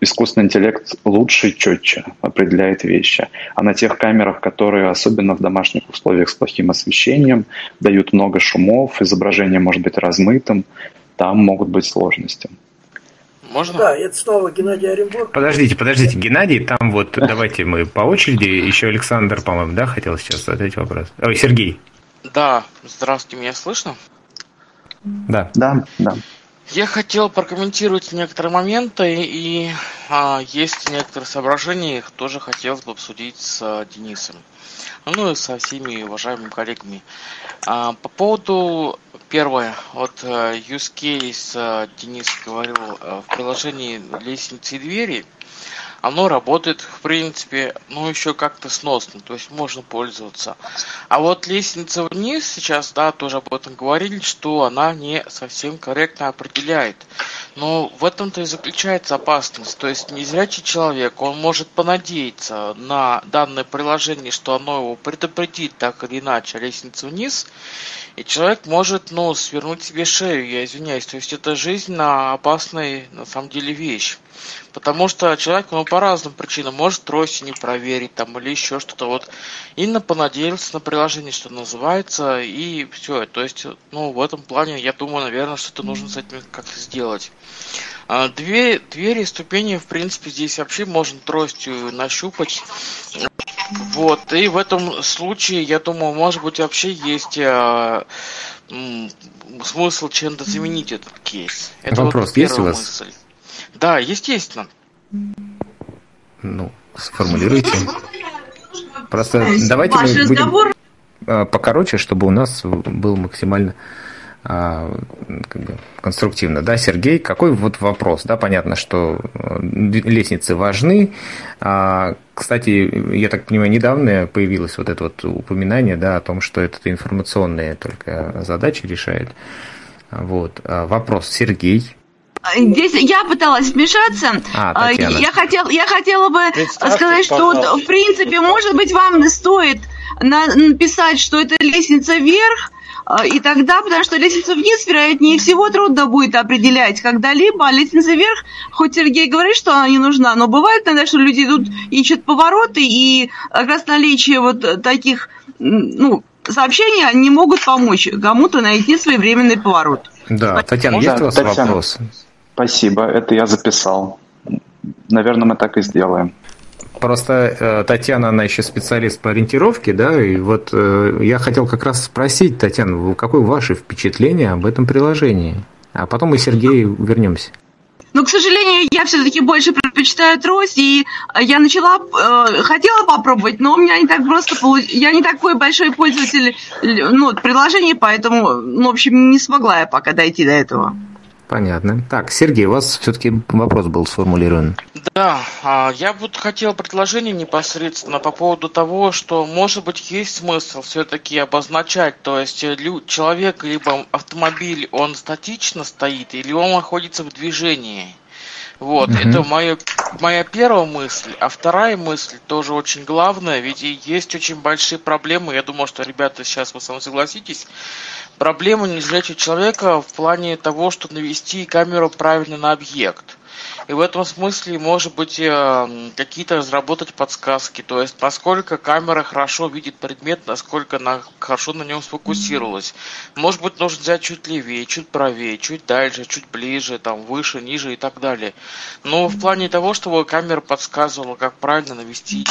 искусственный интеллект лучше и четче определяет вещи. А на тех камерах, которые особенно в домашних условиях с плохим освещением, дают много шумов, изображение может быть размытым, там могут быть сложности. Можно? Да, это снова Геннадий Оренбург. Подождите, подождите, Геннадий, там вот давайте мы по очереди. Еще Александр, по-моему, да, хотел сейчас задать вопрос. Ой, Сергей. Да, здравствуйте, меня слышно? Да. Да, да. Я хотел прокомментировать некоторые моменты и а, есть некоторые соображения, их тоже хотелось бы обсудить с а, Денисом. Ну и со всеми уважаемыми коллегами. А, по поводу первое, вот а, use case а, Денис говорил а, в приложении лестницы и двери – оно работает, в принципе, ну, еще как-то сносно, то есть можно пользоваться. А вот лестница вниз сейчас, да, тоже об этом говорили, что она не совсем корректно определяет. Но в этом-то и заключается опасность. То есть незрячий человек, он может понадеяться на данное приложение, что оно его предупредит так или иначе лестницу вниз, и человек может, ну, свернуть себе шею, я извиняюсь. То есть это жизненно опасная, на самом деле, вещь. Потому что человек, ну, по разным причинам, может трости не проверить там или еще что-то. Вот Инна понадеялся на приложение, что называется, и все. То есть, ну, в этом плане, я думаю, наверное, что-то нужно с этим как-то сделать. А, две, двери и ступени, в принципе, здесь вообще можно тростью нащупать. Вот, и в этом случае, я думаю, может быть, вообще есть а, м, смысл чем-то заменить этот кейс. Это Вопрос вот есть у вас? Мысль. Да, естественно. Ну, сформулируйте. Просто давайте Ваш мы разговор... будем а, покороче, чтобы у нас был максимально а, как бы, конструктивно. Да, Сергей, какой вот вопрос? Да, понятно, что э, лестницы важны. А, кстати, я так понимаю, недавно появилось вот это вот упоминание да, о том, что это информационные только задачи решает. Вот. Вопрос, Сергей, Здесь я пыталась вмешаться. А, я, хотел, я хотела бы Представьте, сказать, что вот, в принципе, может быть, вам стоит написать, что это лестница вверх, а, и тогда, потому что лестница вниз, вероятнее всего, трудно будет определять когда-либо, а лестница вверх, хоть Сергей говорит, что она не нужна, но бывает иногда, что люди идут, ищут повороты, и как раз наличие вот таких, ну, сообщений, они могут помочь кому-то найти своевременный поворот. Да, Татьяна, есть у вас Татьяна. вопрос? Спасибо, это я записал. Наверное, мы так и сделаем. Просто э, Татьяна, она еще специалист по ориентировке, да, и вот э, я хотел как раз спросить, Татьяна, какое ваше впечатление об этом приложении? А потом мы, Сергей, вернемся. Но, к сожалению, я все-таки больше предпочитаю трость, и я начала, э, хотела попробовать, но у меня не так просто, я не такой большой пользователь ну, приложений, поэтому, ну, в общем, не смогла я пока дойти до этого. Понятно. Так, Сергей, у вас все-таки вопрос был сформулирован. Да, а, я вот хотел предложение непосредственно по поводу того, что, может быть, есть смысл все-таки обозначать, то есть человек либо автомобиль, он статично стоит или он находится в движении. Вот, угу. это моя, моя первая мысль. А вторая мысль тоже очень главная, ведь есть очень большие проблемы. Я думаю, что ребята сейчас вы со мной согласитесь. Проблема незрячего человека в плане того, что навести камеру правильно на объект. И в этом смысле, может быть, э, какие-то разработать подсказки. То есть, насколько камера хорошо видит предмет, насколько она хорошо на нем сфокусировалась. Может быть, нужно взять чуть левее, чуть правее, чуть дальше, чуть ближе, там, выше, ниже и так далее. Но в плане того, чтобы камера подсказывала, как правильно навести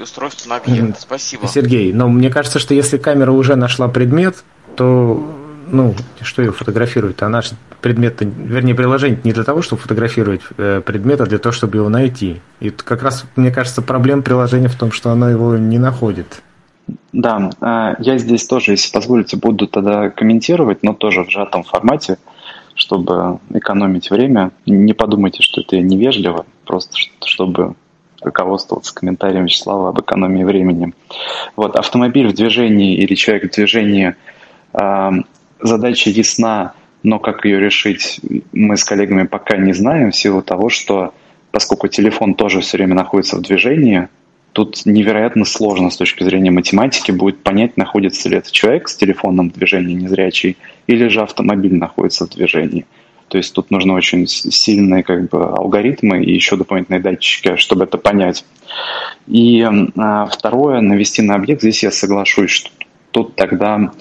устройство на объект. Спасибо. Сергей, но мне кажется, что если камера уже нашла предмет, то ну, что ее фотографирует? Она же предмет, вернее, приложение не для того, чтобы фотографировать э, предмет, а для того, чтобы его найти. И как раз, мне кажется, проблема приложения в том, что оно его не находит. Да, э, я здесь тоже, если позволите, буду тогда комментировать, но тоже в сжатом формате, чтобы экономить время. Не подумайте, что это невежливо, просто чтобы руководствоваться комментарием Вячеслава об экономии времени. Вот автомобиль в движении или человек в движении э, задача ясна, но как ее решить, мы с коллегами пока не знаем, в силу того, что поскольку телефон тоже все время находится в движении, тут невероятно сложно с точки зрения математики будет понять, находится ли это человек с телефоном в движении незрячий, или же автомобиль находится в движении. То есть тут нужны очень сильные как бы, алгоритмы и еще дополнительные датчики, чтобы это понять. И а, второе, навести на объект, здесь я соглашусь, что тут тогда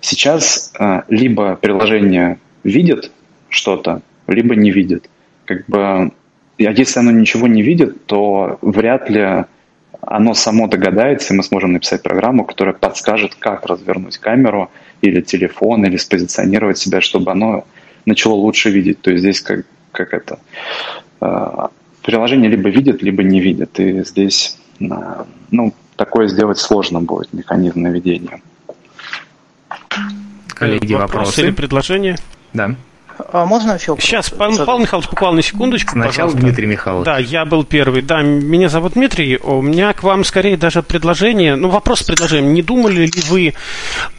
Сейчас э, либо приложение видит что-то, либо не видит. Как бы, а если оно ничего не видит, то вряд ли оно само догадается, и мы сможем написать программу, которая подскажет, как развернуть камеру или телефон, или спозиционировать себя, чтобы оно начало лучше видеть. То есть здесь как, как это... Э, приложение либо видит, либо не видит. И здесь, э, ну, такое сделать сложно будет, механизм наведения. Коллеги, вопросы, вопросы или предложения? Да. А можно еще? Сейчас, Павел, Павел Михайлович, буквально на секундочку, Сначала пожалуйста. Дмитрий Михайлович. Да, я был первый. Да, меня зовут Дмитрий. У меня к вам скорее даже предложение, ну, вопрос с предложением. Не думали ли вы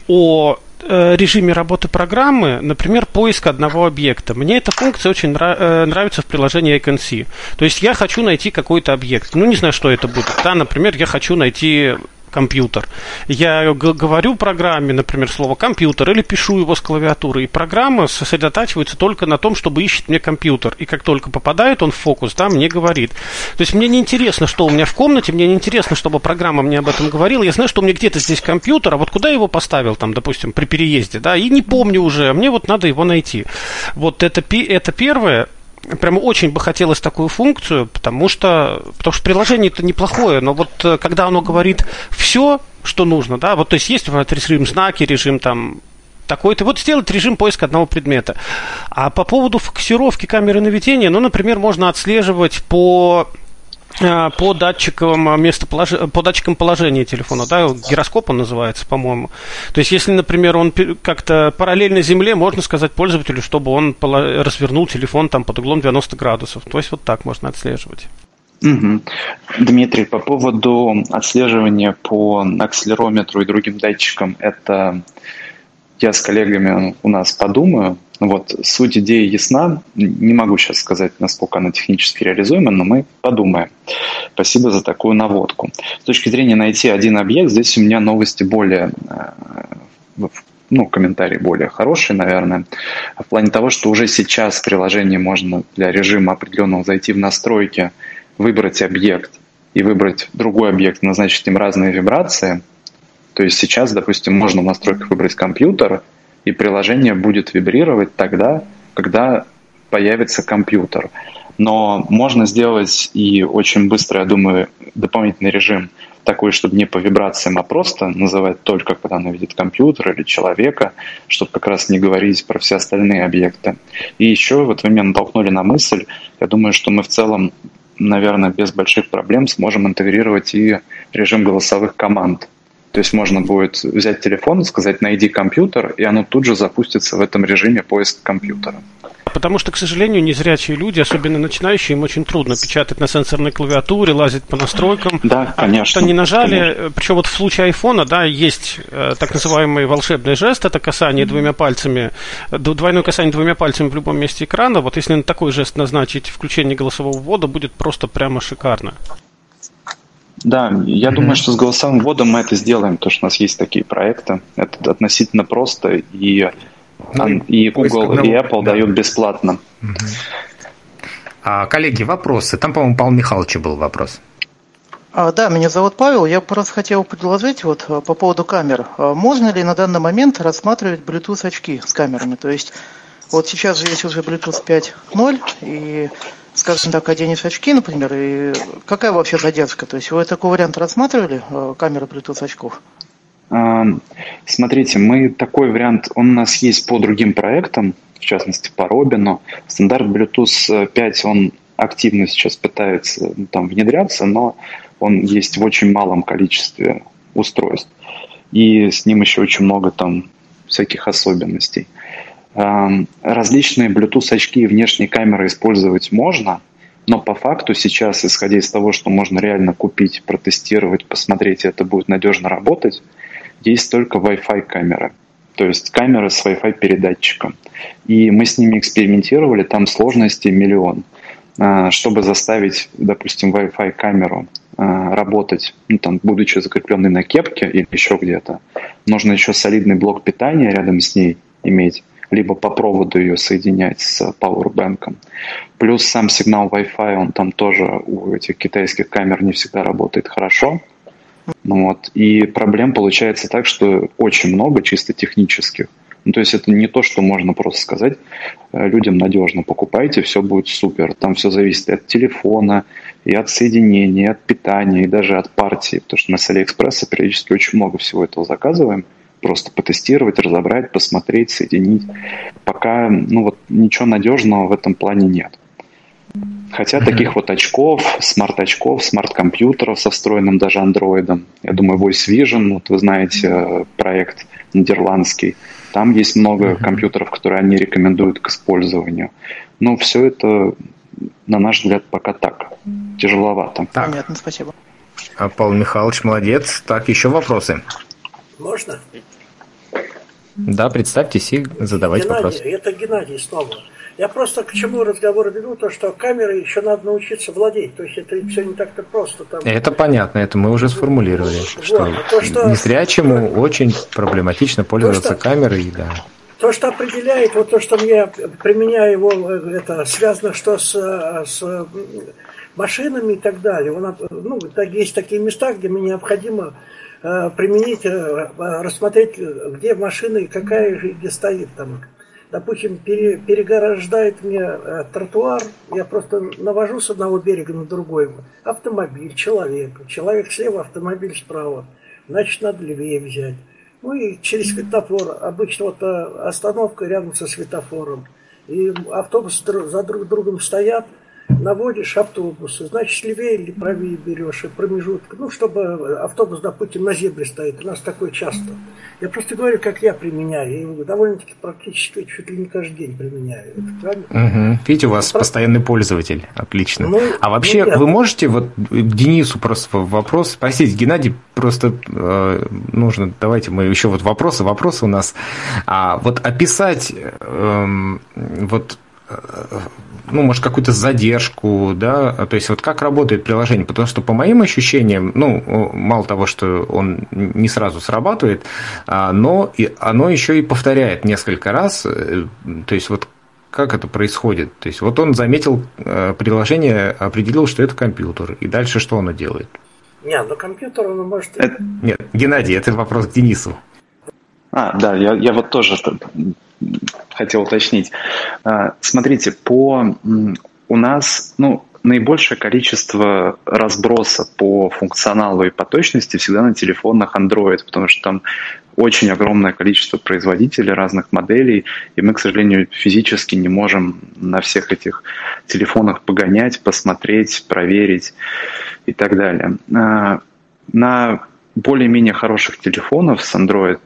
о э, режиме работы программы, например, поиск одного объекта. Мне эта функция очень э, нравится в приложении IconC. То есть я хочу найти какой-то объект. Ну, не знаю, что это будет. Да, например, я хочу найти компьютер. Я говорю программе, например, слово компьютер, или пишу его с клавиатуры, и программа сосредотачивается только на том, чтобы ищет мне компьютер. И как только попадает он в фокус, да, мне говорит. То есть мне не интересно, что у меня в комнате, мне не интересно, чтобы программа мне об этом говорила. Я знаю, что у меня где-то здесь компьютер, а вот куда я его поставил, там, допустим, при переезде, да, и не помню уже, а мне вот надо его найти. Вот это, это первое прямо очень бы хотелось такую функцию, потому что, потому что приложение это неплохое, но вот э, когда оно говорит все, что нужно, да, вот то есть есть режим знаки, режим там такой-то. Вот сделать режим поиска одного предмета. А по поводу фокусировки камеры наведения, ну, например, можно отслеживать по по датчикам местополож... по датчикам положения телефона, да, гироскоп он называется, по-моему. То есть, если, например, он как-то параллельно Земле, можно сказать пользователю, чтобы он развернул телефон там под углом 90 градусов. То есть, вот так можно отслеживать. Угу. Дмитрий, по поводу отслеживания по акселерометру и другим датчикам, это я с коллегами у нас подумаю, вот, суть идеи ясна. Не могу сейчас сказать, насколько она технически реализуема, но мы подумаем. Спасибо за такую наводку. С точки зрения найти один объект, здесь у меня новости более э, ну, комментарии более хорошие, наверное, в плане того, что уже сейчас в приложении можно для режима определенного зайти в настройки, выбрать объект и выбрать другой объект, назначить им разные вибрации. То есть сейчас, допустим, можно в настройках выбрать компьютер, и приложение будет вибрировать тогда, когда появится компьютер. Но можно сделать и очень быстро, я думаю, дополнительный режим такой, чтобы не по вибрациям, а просто называть только, когда оно видит компьютер или человека, чтобы как раз не говорить про все остальные объекты. И еще вот вы меня натолкнули на мысль, я думаю, что мы в целом, наверное, без больших проблем сможем интегрировать и режим голосовых команд. То есть можно будет взять телефон и сказать «найди компьютер», и оно тут же запустится в этом режиме поиск компьютера. Потому что, к сожалению, незрячие люди, особенно начинающие, им очень трудно печатать на сенсорной клавиатуре, лазить по настройкам. Да, конечно. А они нажали, конечно. причем вот в случае айфона, да, есть э, так называемый волшебный жест, это касание двумя пальцами, двойное касание двумя пальцами в любом месте экрана. Вот если на такой жест назначить включение голосового ввода, будет просто прямо шикарно. Да, я mm-hmm. думаю, что с голосовым вводом мы это сделаем, потому что у нас есть такие проекты. Это относительно просто, и, ну, и Google, и Apple да. дают бесплатно. Mm-hmm. А, коллеги, вопросы. Там, по-моему, Павел Михайлович был вопрос. А, да, меня зовут Павел. Я просто хотел предложить вот а, по поводу камер. А, можно ли на данный момент рассматривать Bluetooth очки с камерами? То есть вот сейчас же есть уже Bluetooth 5.0, и скажем так, оденешь очки, например, и какая вообще задержка? То есть вы такой вариант рассматривали, э, камера Bluetooth очков? Смотрите, мы такой вариант, он у нас есть по другим проектам, в частности по Робину. Стандарт Bluetooth 5, он активно сейчас пытается ну, там внедряться, но он есть в очень малом количестве устройств. И с ним еще очень много там всяких особенностей. Различные Bluetooth очки и внешние камеры использовать можно, но по факту сейчас, исходя из того, что можно реально купить, протестировать, посмотреть, это будет надежно работать, есть только Wi-Fi камеры. То есть камеры с Wi-Fi передатчиком. И мы с ними экспериментировали, там сложности миллион. А, чтобы заставить, допустим, Wi-Fi камеру а, работать, ну, там, будучи закрепленной на кепке или еще где-то, нужно еще солидный блок питания рядом с ней иметь либо по проводу ее соединять с Powerbank. Плюс сам сигнал Wi-Fi, он там тоже у этих китайских камер не всегда работает хорошо. Ну вот. И проблем получается так, что очень много чисто технических. Ну, то есть это не то, что можно просто сказать э, людям надежно, покупайте, все будет супер. Там все зависит от телефона, и от соединения, и от питания, и даже от партии. Потому что мы с Алиэкспресса периодически очень много всего этого заказываем просто потестировать, разобрать, посмотреть, соединить. Пока ну вот ничего надежного в этом плане нет. Хотя mm-hmm. таких вот очков, смарт-очков, смарт-компьютеров со встроенным даже андроидом, я думаю, Voice Vision, вот вы знаете, проект нидерландский, там есть много mm-hmm. компьютеров, которые они рекомендуют к использованию. Но все это, на наш взгляд, пока так. Тяжеловато. Так. Понятно, спасибо. А Павел Михайлович, молодец. Так, еще вопросы? Можно? Да, представьтесь и задавайте Геннадий, вопрос. Это Геннадий снова. Я просто к чему разговор веду, то что камеры еще надо научиться владеть. То есть это все не так-то просто. Там... Это понятно, это мы уже сформулировали. Вот, что, то, что незрячему очень проблематично пользоваться то, что... камерой, да. То, что определяет, вот то, что мне применяю его, это связано что с, с машинами и так далее. Он, ну, есть такие места, где мне необходимо применить, э, рассмотреть, где машина и какая же где стоит там. Допустим, пере, переграждает мне э, тротуар, я просто навожу с одного берега на другой. Автомобиль, человек. Человек слева, автомобиль справа. Значит, надо левее взять. Ну и через светофор. Обычно вот остановка рядом со светофором. И автобусы за друг другом стоят – наводишь автобусы, значит, левее или правее берешь, и промежуток, ну, чтобы автобус, допустим, на зебре стоит, у нас такое часто. Я просто говорю, как я применяю, я его довольно-таки практически чуть ли не каждый день применяю. Угу. Видите, у вас просто... постоянный пользователь, отлично. Ну, а вообще, ну, вы можете, вот Денису просто вопрос, спросить, Геннадий, просто э, нужно, давайте мы еще вот вопросы, вопросы у нас, а вот описать э, вот ну, может, какую-то задержку, да, то есть вот как работает приложение, потому что по моим ощущениям, ну, мало того, что он не сразу срабатывает, а, но и оно еще и повторяет несколько раз, э, то есть вот как это происходит? То есть вот он заметил э, приложение, определил, что это компьютер, и дальше что оно делает? Нет, ну компьютер он может... Это... Нет, Геннадий, это вопрос к Денису. А, да, я, я вот тоже хотел уточнить. А, смотрите, по у нас, ну, наибольшее количество разброса по функционалу и по точности всегда на телефонах Android, потому что там очень огромное количество производителей разных моделей, и мы, к сожалению, физически не можем на всех этих телефонах погонять, посмотреть, проверить и так далее. А, на более-менее хороших телефонов с Android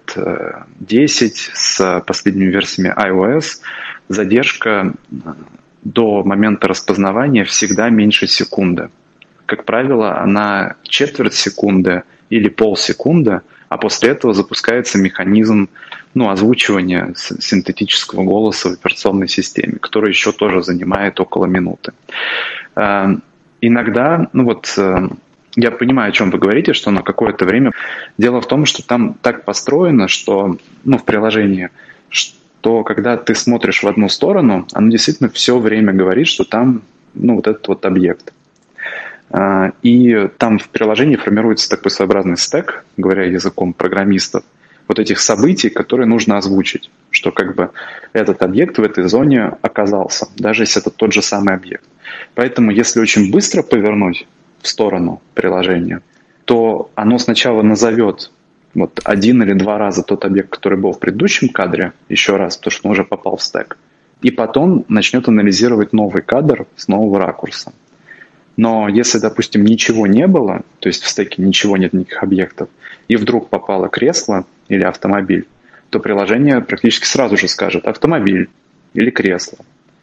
10, э, с последними версиями iOS задержка э, до момента распознавания всегда меньше секунды. Как правило, она четверть секунды или полсекунды, а после этого запускается механизм ну, озвучивания синтетического голоса в операционной системе, который еще тоже занимает около минуты. Э, иногда, ну вот я понимаю, о чем вы говорите, что на какое-то время. Дело в том, что там так построено, что, ну, в приложении, что когда ты смотришь в одну сторону, оно действительно все время говорит, что там, ну, вот этот вот объект. А, и там в приложении формируется такой своеобразный стек, говоря языком программистов, вот этих событий, которые нужно озвучить, что как бы этот объект в этой зоне оказался, даже если это тот же самый объект. Поэтому если очень быстро повернуть в сторону приложения, то оно сначала назовет вот один или два раза тот объект, который был в предыдущем кадре, еще раз, потому что он уже попал в стек, и потом начнет анализировать новый кадр с нового ракурса. Но если, допустим, ничего не было, то есть в стеке ничего нет, никаких объектов, и вдруг попало кресло или автомобиль, то приложение практически сразу же скажет автомобиль или кресло.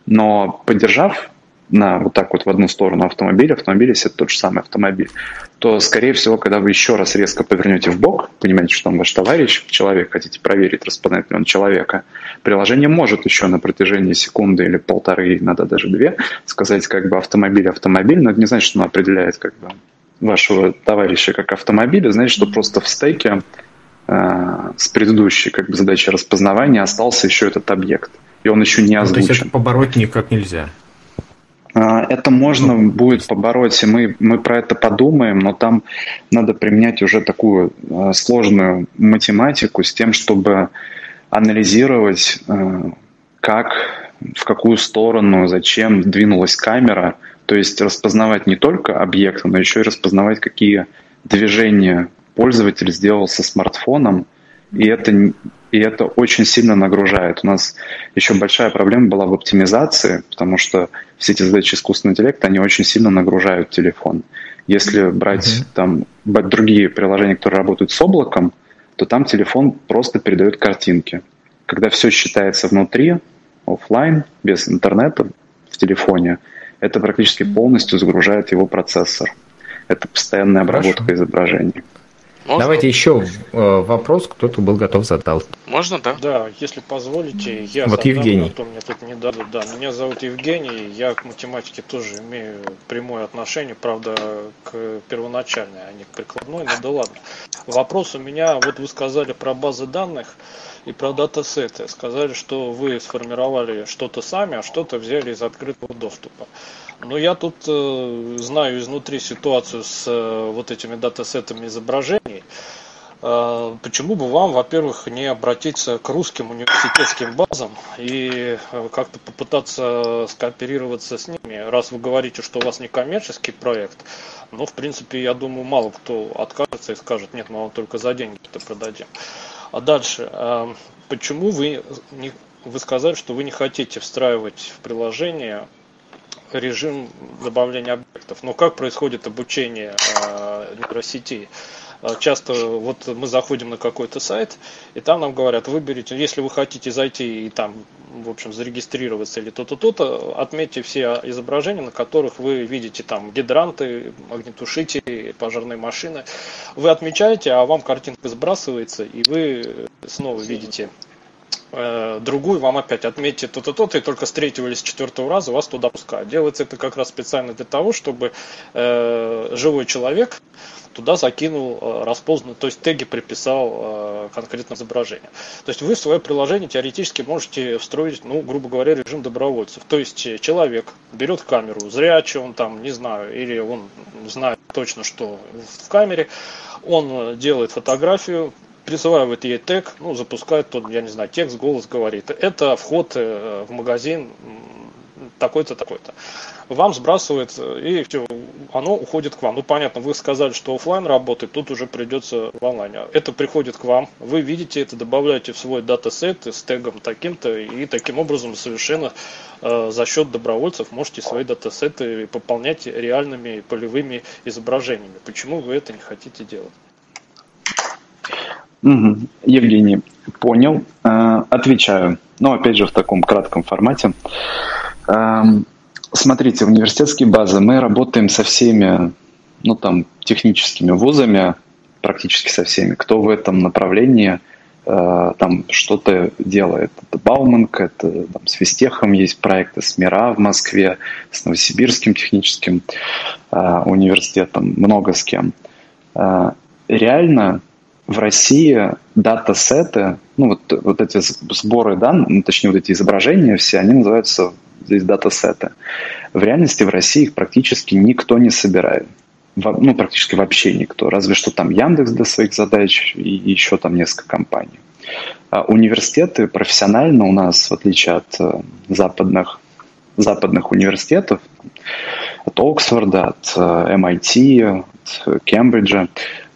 Но поддержав на вот так вот в одну сторону автомобиля, автомобиль, если это тот же самый автомобиль, то, скорее всего, когда вы еще раз резко повернете в бок, понимаете, что он ваш товарищ, человек, хотите проверить, распознать ли он человека, приложение может еще на протяжении секунды или полторы, иногда даже две, сказать как бы автомобиль, автомобиль, но это не значит, что он определяет как бы вашего товарища как автомобиль, значит, что просто в стеке э, с предыдущей как бы задачей распознавания остался еще этот объект, и он еще не озвучен. Ну, то есть это побороть никак нельзя? А, это можно будет побороть, и мы, мы про это подумаем, но там надо применять уже такую а, сложную математику с тем, чтобы анализировать, а, как, в какую сторону, зачем двинулась камера, то есть распознавать не только объекты, но еще и распознавать, какие движения пользователь сделал со смартфоном, И это, и это очень сильно нагружает. У нас еще большая проблема была в оптимизации, потому что все эти задачи искусственного интеллекта, они очень сильно нагружают телефон. Если брать mm-hmm. там другие приложения, которые работают с облаком, то там телефон просто передает картинки. Когда все считается внутри, офлайн, без интернета в телефоне, это практически полностью загружает его процессор. Это постоянная обработка Хорошо. изображений. Можно? Давайте еще э, вопрос, кто-то был готов задал. Можно, да? Да, если позволите, я вот задам, Евгений. А то мне тут не дадут. Да, меня зовут Евгений, я к математике тоже имею прямое отношение, правда, к первоначальной, а не к прикладной, но да ладно. Вопрос у меня, вот вы сказали про базы данных и про датасеты. Сказали, что вы сформировали что-то сами, а что-то взяли из открытого доступа. Но я тут э, знаю изнутри ситуацию с э, вот этими датасетами изображений. Э, почему бы вам, во-первых, не обратиться к русским университетским базам и э, как-то попытаться скооперироваться с ними, раз вы говорите, что у вас не коммерческий проект, но, в принципе, я думаю, мало кто откажется и скажет, нет, мы вам только за деньги это продадим. А дальше, э, почему вы, не, вы сказали, что вы не хотите встраивать в приложение режим добавления объектов. Но как происходит обучение э, нейросетей? А, часто вот мы заходим на какой-то сайт, и там нам говорят, выберите, если вы хотите зайти и там, в общем, зарегистрироваться или то-то, то-то, отметьте все изображения, на которых вы видите там гидранты, огнетушители, пожарные машины. Вы отмечаете, а вам картинка сбрасывается, и вы снова видите Э, другую вам опять отметьте то-то, то-то, и только с третьего или с четвертого раза вас туда пускают. Делается это как раз специально для того, чтобы э, живой человек туда закинул э, распознанный, то есть теги приписал э, конкретное изображение. То есть вы в свое приложение теоретически можете встроить, ну, грубо говоря, режим добровольцев. То есть человек берет камеру, зрячий он там, не знаю, или он знает точно, что в камере, он делает фотографию, присваивает ей тег, ну, запускает тот, я не знаю, текст, голос говорит. Это вход э, в магазин такой-то, такой-то. Вам сбрасывает, и все, оно уходит к вам. Ну, понятно, вы сказали, что офлайн работает, тут уже придется в онлайне. Это приходит к вам, вы видите это, добавляете в свой датасет с тегом таким-то, и таким образом совершенно э, за счет добровольцев можете свои датасеты пополнять реальными полевыми изображениями. Почему вы это не хотите делать? Угу. Евгений, понял. Э, отвечаю. Но опять же в таком кратком формате. Эм, смотрите, университетские базы. Мы работаем со всеми, ну там, техническими вузами, практически со всеми, кто в этом направлении э, там что-то делает. Это Бауманка, это там, с Вестехом есть проекты, с МИРА в Москве, с Новосибирским техническим э, университетом, много с кем. Реально в России дата-сеты, ну вот, вот эти сборы данных, ну, точнее вот эти изображения все, они называются здесь дата-сеты. В реальности в России их практически никто не собирает. Ну, практически вообще никто. Разве что там Яндекс для своих задач и еще там несколько компаний. А университеты профессионально у нас, в отличие от э, западных, западных университетов, от Оксфорда, от MIT, э, от Кембриджа,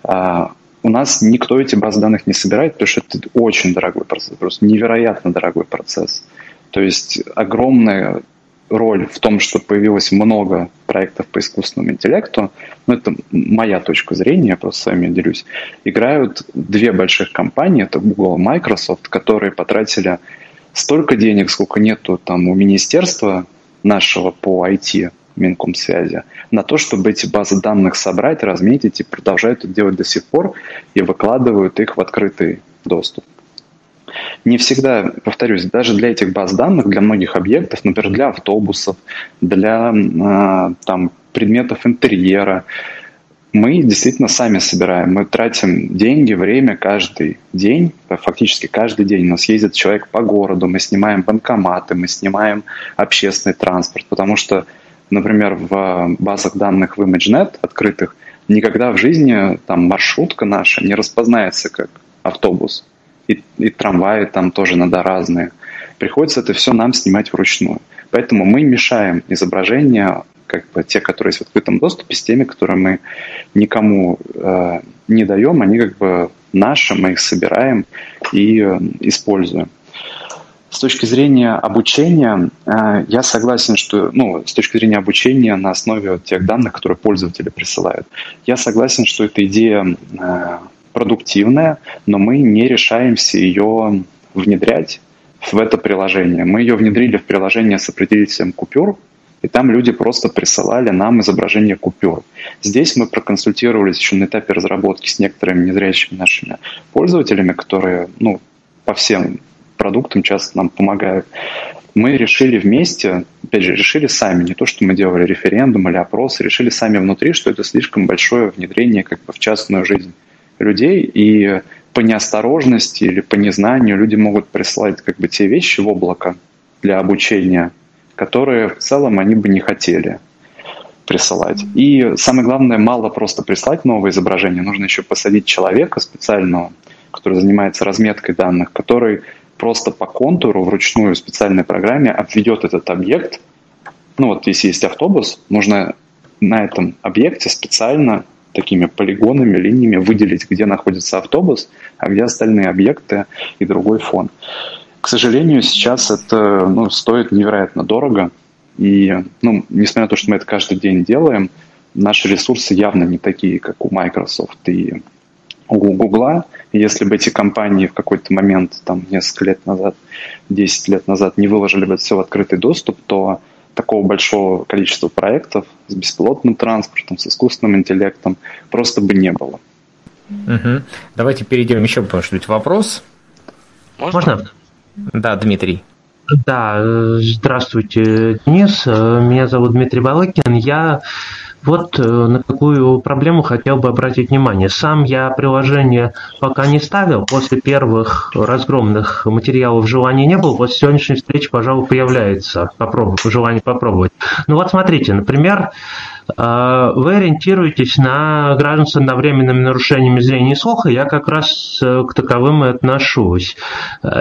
а, у нас никто эти базы данных не собирает, потому что это очень дорогой процесс, просто невероятно дорогой процесс. То есть огромная роль в том, что появилось много проектов по искусственному интеллекту, ну это моя точка зрения, я просто с вами делюсь, играют две больших компании, это Google и Microsoft, которые потратили столько денег, сколько нету там у министерства нашего по IT, Минкомсвязи, на то, чтобы эти базы данных собрать, разметить и продолжают это делать до сих пор и выкладывают их в открытый доступ. Не всегда, повторюсь, даже для этих баз данных, для многих объектов, например, для автобусов, для э, там, предметов интерьера, мы действительно сами собираем. Мы тратим деньги, время каждый день, фактически каждый день. У нас ездит человек по городу, мы снимаем банкоматы, мы снимаем общественный транспорт, потому что например, в базах данных в ImageNet открытых, никогда в жизни там маршрутка наша не распознается как автобус. И, и трамваи там тоже надо разные. Приходится это все нам снимать вручную. Поэтому мы мешаем изображение как бы те, которые есть в открытом доступе, с теми, которые мы никому э, не даем, они как бы наши, мы их собираем и э, используем. С точки зрения обучения, э, я согласен, что, ну, с точки зрения обучения на основе тех данных, которые пользователи присылают, я согласен, что эта идея э, продуктивная, но мы не решаемся ее внедрять в это приложение. Мы ее внедрили в приложение с определителем купюр, и там люди просто присылали нам изображение купюр. Здесь мы проконсультировались еще на этапе разработки с некоторыми незрячими нашими пользователями, которые ну, по всем продуктам часто нам помогают. Мы решили вместе, опять же, решили сами, не то, что мы делали референдум или опрос, решили сами внутри, что это слишком большое внедрение как бы в частную жизнь людей, и по неосторожности или по незнанию люди могут присылать как бы те вещи в облако для обучения, которые в целом они бы не хотели присылать. И самое главное, мало просто прислать новое изображение, нужно еще посадить человека специального, который занимается разметкой данных, который просто по контуру вручную в специальной программе обведет этот объект. Ну вот если есть автобус, нужно на этом объекте специально такими полигонами, линиями выделить, где находится автобус, а где остальные объекты и другой фон. К сожалению, сейчас это ну, стоит невероятно дорого. И, ну, несмотря на то, что мы это каждый день делаем, наши ресурсы явно не такие, как у Microsoft и у Google. Если бы эти компании в какой-то момент, там, несколько лет назад, 10 лет назад не выложили бы все в открытый доступ, то такого большого количества проектов с беспилотным транспортом, с искусственным интеллектом просто бы не было. Угу. Давайте перейдем еще, потому что ведь вопрос. Можно? Можно? Да, Дмитрий. Да, здравствуйте, Денис. Меня зовут Дмитрий Балыкин. Я вот э, на какую проблему хотел бы обратить внимание. Сам я приложение пока не ставил. После первых разгромных материалов желания не было. После сегодняшней встречи, пожалуй, появляется попробовать, желание попробовать. Ну вот смотрите, например, вы ориентируетесь на граждан с одновременными нарушениями зрения и слуха, я как раз э, к таковым и отношусь.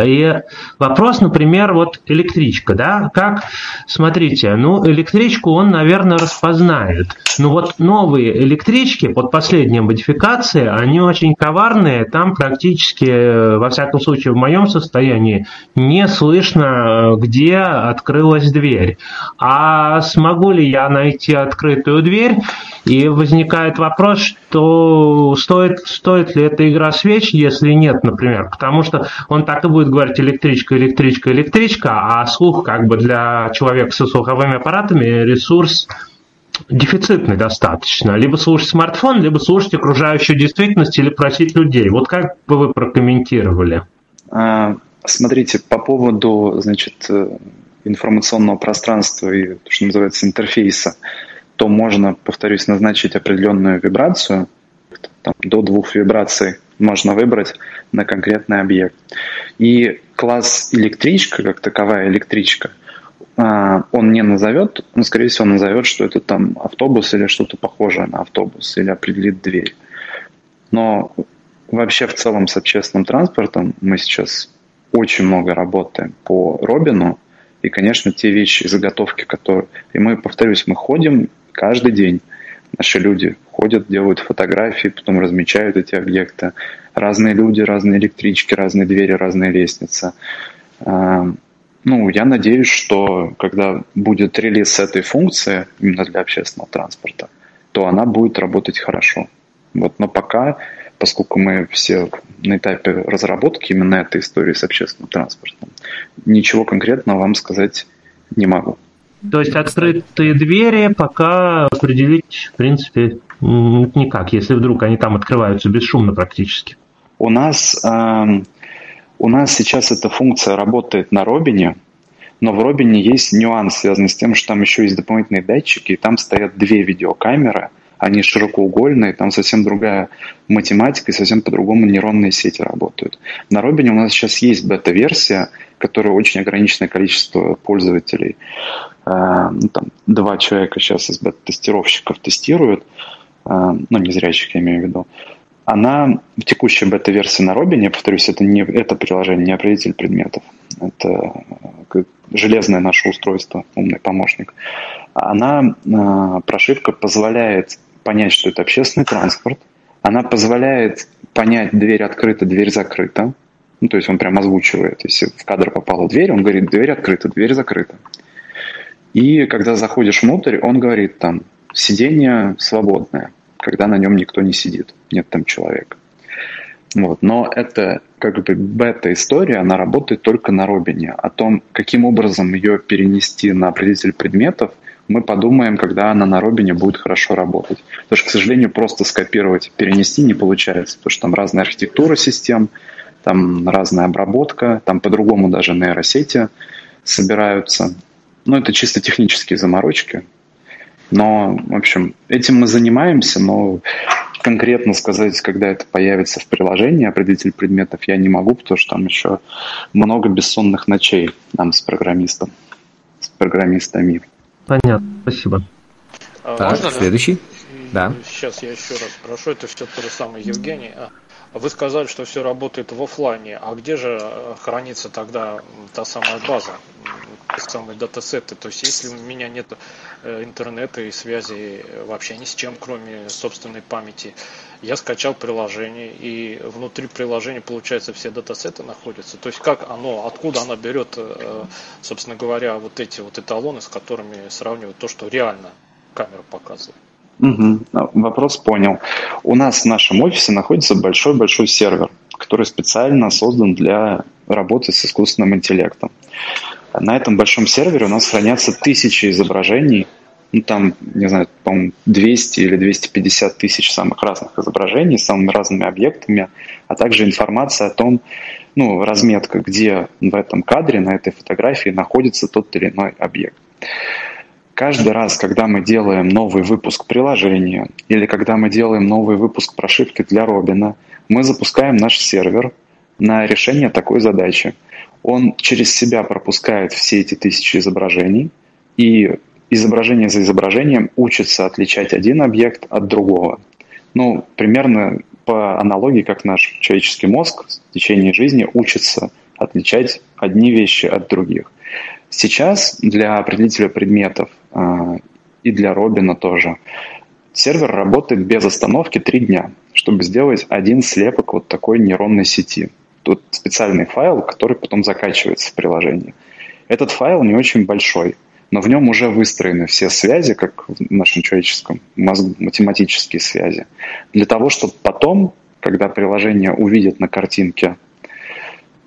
И вопрос, например, вот электричка, да, как, смотрите, ну, электричку он, наверное, распознает. Ну, вот новые электрички, вот последние модификации, они очень коварные, там практически, во всяком случае, в моем состоянии, не слышно, где открылась дверь. А смогу ли я найти открытую открытую дверь, и возникает вопрос, что стоит, стоит ли эта игра свеч, если нет, например, потому что он так и будет говорить электричка, электричка, электричка, а слух как бы для человека со слуховыми аппаратами ресурс дефицитный достаточно. Либо слушать смартфон, либо слушать окружающую действительность или просить людей. Вот как бы вы прокомментировали? А, смотрите, по поводу, значит, э, информационного пространства и, то, что называется, интерфейса то можно, повторюсь, назначить определенную вибрацию, там, до двух вибраций можно выбрать на конкретный объект. И класс электричка, как таковая электричка, а, он не назовет, но, скорее всего, назовет, что это там автобус или что-то похожее на автобус, или определит дверь. Но вообще в целом с общественным транспортом мы сейчас очень много работаем по Робину, и, конечно, те вещи, заготовки, которые... И мы, повторюсь, мы ходим каждый день наши люди ходят, делают фотографии, потом размечают эти объекты. Разные люди, разные электрички, разные двери, разные лестницы. А, ну, я надеюсь, что когда будет релиз этой функции именно для общественного транспорта, то она будет работать хорошо. Вот, но пока, поскольку мы все на этапе разработки именно этой истории с общественным транспортом, ничего конкретного вам сказать не могу. То есть открытые двери пока определить, в принципе, никак, если вдруг они там открываются бесшумно практически. У нас, э, у нас сейчас эта функция работает на Робине, но в Робине есть нюанс, связанный с тем, что там еще есть дополнительные датчики, и там стоят две видеокамеры, они широкоугольные, там совсем другая математика и совсем по-другому нейронные сети работают. На Робине у нас сейчас есть бета-версия, которая очень ограниченное количество пользователей. Э, ну, там, два человека сейчас из бета-тестировщиков тестируют, э, ну, зрячих я имею в виду. Она в текущей бета-версии на Робине, повторюсь, это не это приложение, не определитель предметов. Это железное наше устройство, умный помощник, она, прошивка позволяет понять, что это общественный транспорт, она позволяет понять, дверь открыта, дверь закрыта, ну, то есть он прям озвучивает, если в кадр попала дверь, он говорит, дверь открыта, дверь закрыта. И когда заходишь внутрь, он говорит там, сиденье свободное, когда на нем никто не сидит, нет там человека. Вот. Но это как бы бета-история, она работает только на Робине. О том, каким образом ее перенести на определитель предметов, мы подумаем, когда она на Робине будет хорошо работать. Потому что, к сожалению, просто скопировать, перенести не получается, потому что там разная архитектура систем, там разная обработка, там по-другому даже нейросети собираются. Ну, это чисто технические заморочки. Но, в общем, этим мы занимаемся, но конкретно сказать, когда это появится в приложении, определитель предметов, я не могу, потому что там еще много бессонных ночей нам с программистом, с программистами. Понятно, спасибо. А, так, Можно, следующий? Да. Сейчас я еще раз спрошу, это все то же самое, Евгений. Вы сказали, что все работает в офлайне, а где же э, хранится тогда та самая база, те самые датасеты? То есть если у меня нет э, интернета и связи вообще ни с чем, кроме собственной памяти, я скачал приложение, и внутри приложения, получается, все датасеты находятся. То есть как оно, откуда оно берет, э, собственно говоря, вот эти вот эталоны, с которыми сравнивать то, что реально камера показывает? Угу. Вопрос понял. У нас в нашем офисе находится большой-большой сервер, который специально создан для работы с искусственным интеллектом. На этом большом сервере у нас хранятся тысячи изображений, ну, там, не знаю, по-моему, 200 или 250 тысяч самых разных изображений с самыми разными объектами, а также информация о том, ну, разметка, где в этом кадре, на этой фотографии находится тот или иной объект. Каждый раз, когда мы делаем новый выпуск приложения или когда мы делаем новый выпуск прошивки для Робина, мы запускаем наш сервер на решение такой задачи. Он через себя пропускает все эти тысячи изображений и изображение за изображением учится отличать один объект от другого. Ну, примерно по аналогии, как наш человеческий мозг в течение жизни учится отличать одни вещи от других. Сейчас для определителя предметов и для Робина тоже сервер работает без остановки три дня, чтобы сделать один слепок вот такой нейронной сети. Тут специальный файл, который потом закачивается в приложение. Этот файл не очень большой, но в нем уже выстроены все связи, как в нашем человеческом математические связи. Для того, чтобы потом, когда приложение увидит на картинке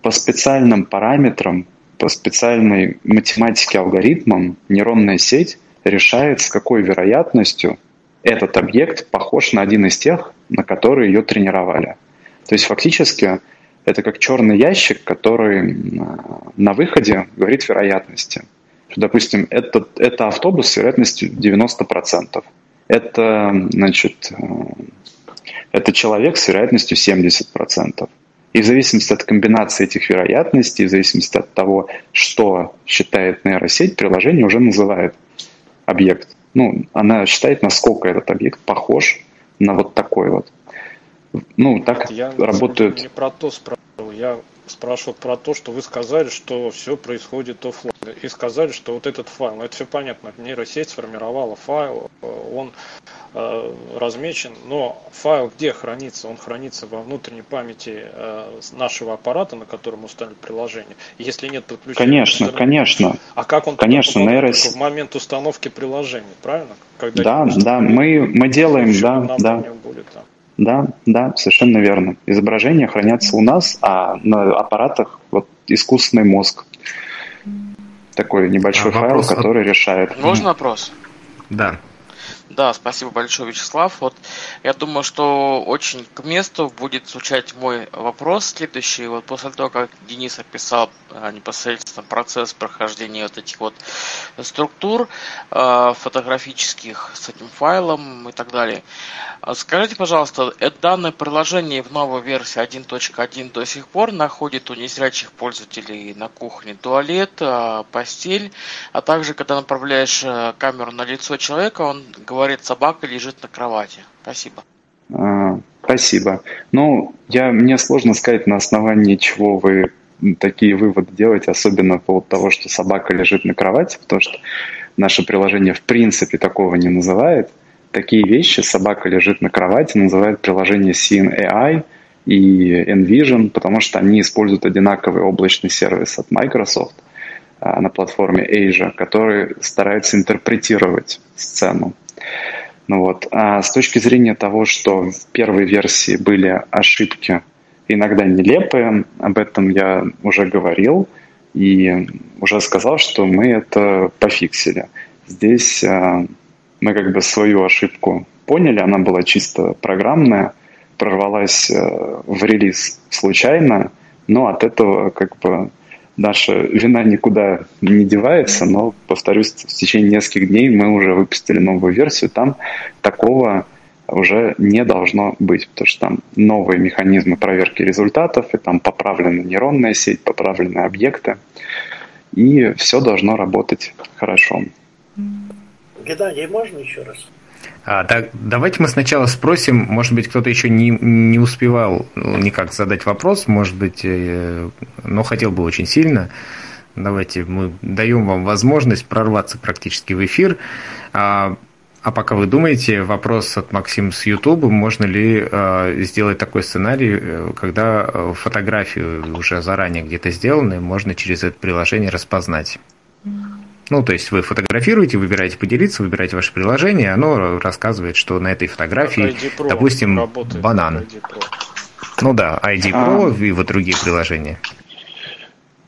по специальным параметрам по специальной математике алгоритмам нейронная сеть решает, с какой вероятностью этот объект похож на один из тех, на которые ее тренировали. То есть фактически это как черный ящик, который на выходе говорит вероятности. Допустим, это, это автобус с вероятностью 90%. Это, значит, э, это человек с вероятностью 70%. И в зависимости от комбинации этих вероятностей, в зависимости от того, что считает нейросеть, приложение уже называет объект. Ну, она считает, насколько этот объект похож на вот такой вот. Ну, так я работают... Не про то спрашивал, я спрашивал про то, что вы сказали, что все происходит офлайн. И сказали, что вот этот файл, ну это все понятно, нейросеть сформировала файл, он э, размечен, но файл где хранится? Он хранится во внутренней памяти э, нашего аппарата, на котором установлено приложение. Если нет подключения... Конечно, конечно. А как он конечно, нейросеть... в момент установки приложения, правильно? Когда да, да, мы, мы делаем, да, да. Будет, там. Да, да, совершенно верно. Изображения хранятся у нас, а на аппаратах вот искусственный мозг. Такой небольшой а, файл, который решает. Можно вопрос? Да. Да, спасибо большое, Вячеслав. Вот я думаю, что очень к месту будет звучать мой вопрос следующий. Вот после того, как Денис описал а, непосредственно процесс прохождения вот этих вот структур э, фотографических с этим файлом и так далее. Скажите, пожалуйста, это данное приложение в новой версии 1.1 до сих пор находит у незрячих пользователей на кухне туалет, постель, а также когда направляешь камеру на лицо человека, он говорит говорит, собака лежит на кровати. Спасибо. А, спасибо. Ну, я, мне сложно сказать, на основании чего вы такие выводы делать, особенно по поводу того, что собака лежит на кровати, потому что наше приложение в принципе такого не называет. Такие вещи «собака лежит на кровати» называет приложение Scene AI и Envision, потому что они используют одинаковый облачный сервис от Microsoft а, на платформе Asia, который старается интерпретировать сцену. Ну вот. А с точки зрения того, что в первой версии были ошибки, иногда нелепые, об этом я уже говорил и уже сказал, что мы это пофиксили. Здесь а, мы как бы свою ошибку поняли, она была чисто программная, прорвалась а, в релиз случайно, но от этого как бы наша вина никуда не девается, но, повторюсь, в течение нескольких дней мы уже выпустили новую версию, там такого уже не должно быть, потому что там новые механизмы проверки результатов, и там поправлена нейронная сеть, поправлены объекты, и все должно работать хорошо. Геннадий, можно еще раз? А, так, давайте мы сначала спросим, может быть, кто-то еще не, не успевал ну, никак задать вопрос, может быть, э, но хотел бы очень сильно. Давайте мы даем вам возможность прорваться практически в эфир. А, а пока вы думаете, вопрос от Максима с YouTube, можно ли э, сделать такой сценарий, э, когда фотографию уже заранее где-то сделанные можно через это приложение распознать? Ну, то есть вы фотографируете, выбираете поделиться, выбираете ваше приложение, оно рассказывает, что на этой фотографии, допустим, работает, банан. Ну да, ID Pro а... и вот другие приложения.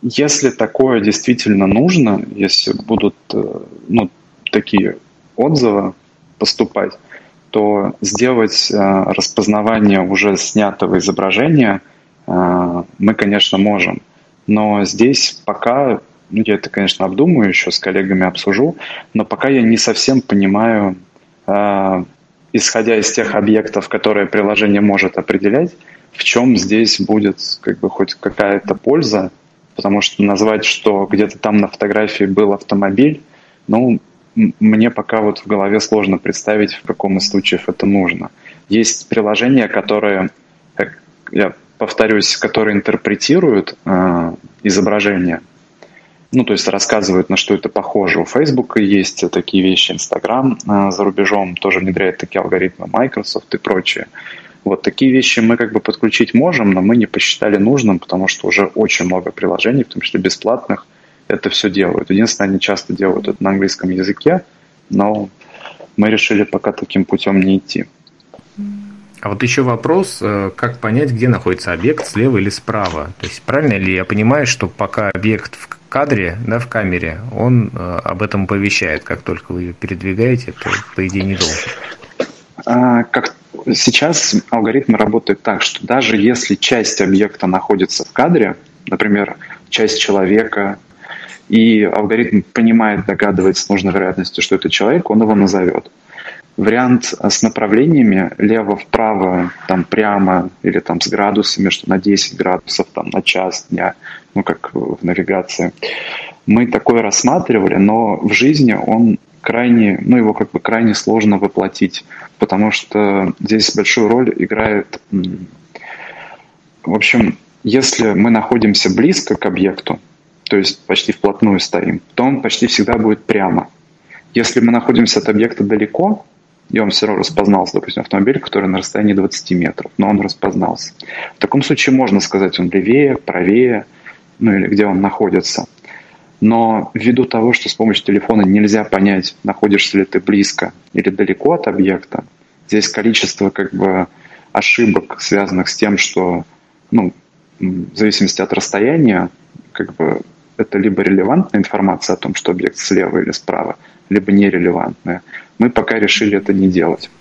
Если такое действительно нужно, если будут э, ну, такие отзывы поступать, то сделать э, распознавание уже снятого изображения э, мы, конечно, можем. Но здесь пока ну, я это, конечно, обдумаю еще с коллегами обсужу, но пока я не совсем понимаю, э, исходя из тех объектов, которые приложение может определять, в чем здесь будет как бы хоть какая-то польза, потому что назвать, что где-то там на фотографии был автомобиль, ну, мне пока вот в голове сложно представить, в каком из случаев это нужно. Есть приложения, которые, как я повторюсь, которые интерпретируют э, изображение, ну, то есть рассказывают, на что это похоже. У Facebook есть такие вещи, Instagram а, за рубежом тоже внедряет такие алгоритмы, Microsoft и прочее. Вот такие вещи мы как бы подключить можем, но мы не посчитали нужным, потому что уже очень много приложений, в том числе бесплатных, это все делают. Единственное, они часто делают это на английском языке, но мы решили пока таким путем не идти. А вот еще вопрос, э, как понять, где находится объект, слева или справа? То есть правильно ли я понимаю, что пока объект в кадре, да, в камере, он э, об этом повещает, как только вы ее передвигаете, то по идее не должен. А, как сейчас алгоритм работает так, что даже если часть объекта находится в кадре, например, часть человека, и алгоритм понимает, догадывается с нужной вероятностью, что это человек, он его назовет. Вариант с направлениями лево-вправо, там прямо или там с градусами, что на 10 градусов, там на час дня, ну как в навигации. Мы такое рассматривали, но в жизни он крайне, ну его как бы крайне сложно воплотить, потому что здесь большую роль играет, в общем, если мы находимся близко к объекту, то есть почти вплотную стоим, то он почти всегда будет прямо. Если мы находимся от объекта далеко, и он все равно распознался, допустим, автомобиль, который на расстоянии 20 метров, но он распознался. В таком случае можно сказать, он левее, правее, ну или где он находится. Но ввиду того, что с помощью телефона нельзя понять, находишься ли ты близко или далеко от объекта, здесь количество как бы ошибок, связанных с тем, что ну, в зависимости от расстояния, как бы это либо релевантная информация о том, что объект слева или справа, либо нерелевантная. Мы пока решили это не делать.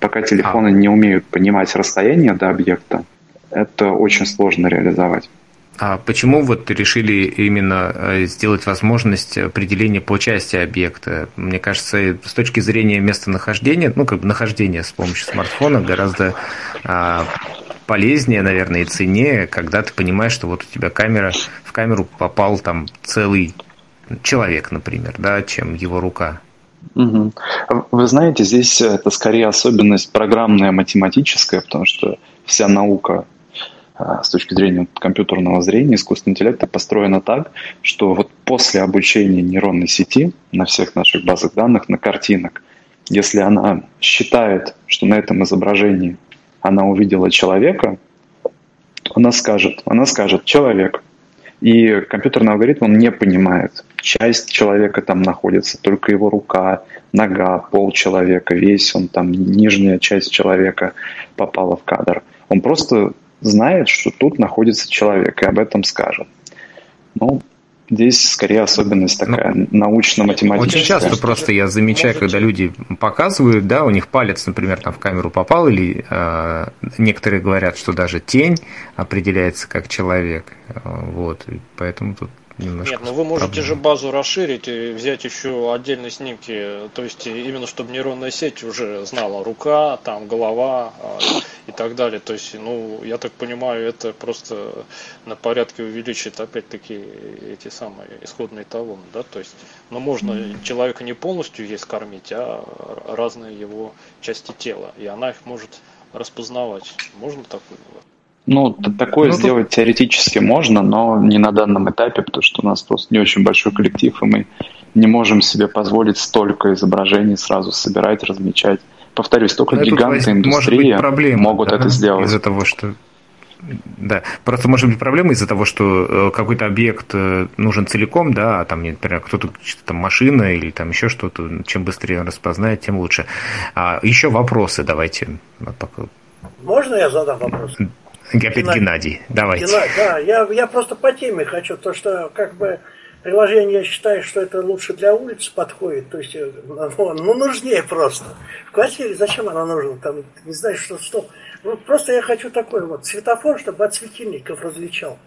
Пока телефоны а. не умеют понимать расстояние до объекта, это очень сложно реализовать. А почему вот решили именно э, сделать возможность определения по части объекта? Мне кажется, с точки зрения местонахождения, ну, как бы нахождения с помощью смартфона гораздо а, полезнее, наверное, и ценнее, когда ты понимаешь, что вот у тебя камера, в камеру попал там целый человек, например, да, чем его рука. Угу. Вы знаете, здесь это скорее особенность программная, математическая, потому что вся наука а, с точки зрения компьютерного зрения, искусственного интеллекта построена так, что вот после обучения нейронной сети на всех наших базах данных, на картинок, если она считает, что на этом изображении она увидела человека, она скажет, она скажет «человек». И компьютерный алгоритм, он не понимает, часть человека там находится, только его рука, нога, пол человека, весь он там, нижняя часть человека попала в кадр. Он просто знает, что тут находится человек, и об этом скажет. Ну, Здесь скорее особенность такая ну, научно-математическая. Очень часто просто я замечаю, когда люди показывают, да, у них палец, например, там в камеру попал, или э, некоторые говорят, что даже тень определяется как человек. Вот, поэтому тут немножко. Нет, ну вы можете проблема. же базу расширить и взять еще отдельные снимки, то есть именно чтобы нейронная сеть уже знала рука, там голова а, и так далее. То есть, ну, я так понимаю, это просто на порядке увеличит опять-таки эти самые исходные талоны, да, то есть, но ну, можно человека не полностью есть кормить, а разные его части тела, и она их может распознавать. Можно такое? Ну, такое ну, сделать теоретически можно, но не на данном этапе, потому что у нас просто не очень большой коллектив, и мы не можем себе позволить столько изображений сразу собирать, размечать. Повторюсь, только но гиганты индустрии проблема, могут да, это сделать. Из-за того, что да, просто может быть проблема из-за того, что э, какой-то объект э, нужен целиком, да, а там, например, кто-то там машина или там еще что-то, чем быстрее он распознает, тем лучше. А еще вопросы давайте. Можно я задам вопрос? Опять Геннадий, Геннадий. давайте. Геннадий, да, я, я просто по теме хочу, то что как бы приложение, я считаю, что это лучше для улиц подходит, то есть э, ну, ну нужнее просто. В квартире зачем оно нужно, там, не знаю, что, что. Ну, просто я хочу такой вот светофор, чтобы от светильников различал.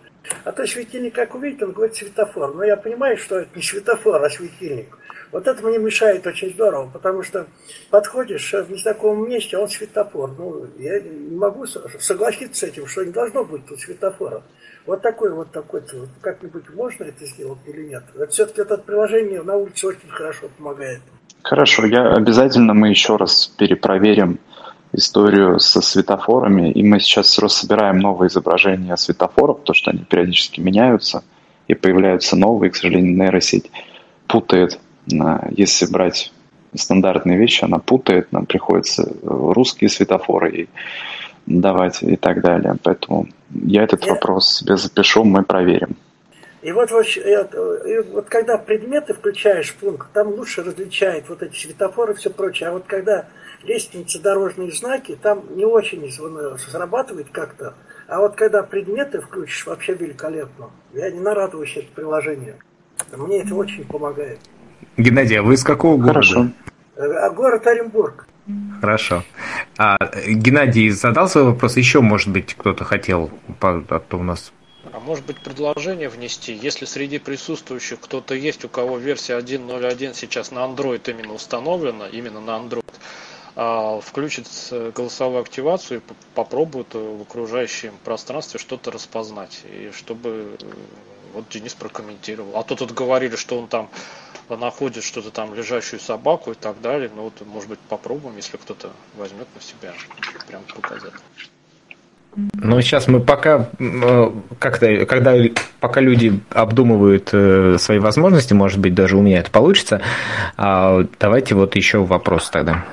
А то светильник, как увидит, он говорит светофор. Но я понимаю, что это не светофор, а светильник. Вот это мне мешает очень здорово, потому что подходишь в незнакомом месте, а он светофор. Ну, я не могу согласиться с этим, что не должно быть тут светофора. Вот такой вот такой, вот как-нибудь можно это сделать или нет? Вот все-таки это приложение на улице очень хорошо помогает. Хорошо, я обязательно мы еще раз перепроверим историю со светофорами, и мы сейчас собираем новые изображения светофоров, потому что они периодически меняются, и появляются новые, к сожалению, нейросеть путает если брать стандартные вещи, она путает, нам приходится русские светофоры и давать и так далее. Поэтому я этот я... вопрос себе запишу, мы проверим. И вот, вот, и вот когда предметы включаешь в пункт, там лучше различает вот эти светофоры и все прочее. А вот когда лестницы, дорожные знаки, там не очень срабатывает как-то. А вот когда предметы включишь, вообще великолепно. Я не нарадуюсь это приложение. Мне это очень помогает. Геннадий, а вы из какого города? Хорошо. А город Оренбург. Хорошо. А, Геннадий задал свой вопрос, еще, может быть, кто-то хотел, а то у нас а может быть предложение внести, если среди присутствующих кто-то есть, у кого версия 1.0.1 сейчас на Android именно установлена, именно на Android, а, включит голосовую активацию и попробует в окружающем пространстве что-то распознать. И чтобы э, вот Денис прокомментировал. А то тут говорили, что он там находит что-то там, лежащую собаку и так далее. Ну вот, может быть, попробуем, если кто-то возьмет на себя, прям показать. Ну, сейчас мы пока э, как-то, когда пока люди обдумывают э, свои возможности, может быть, даже у меня это получится. А давайте вот еще вопрос тогда.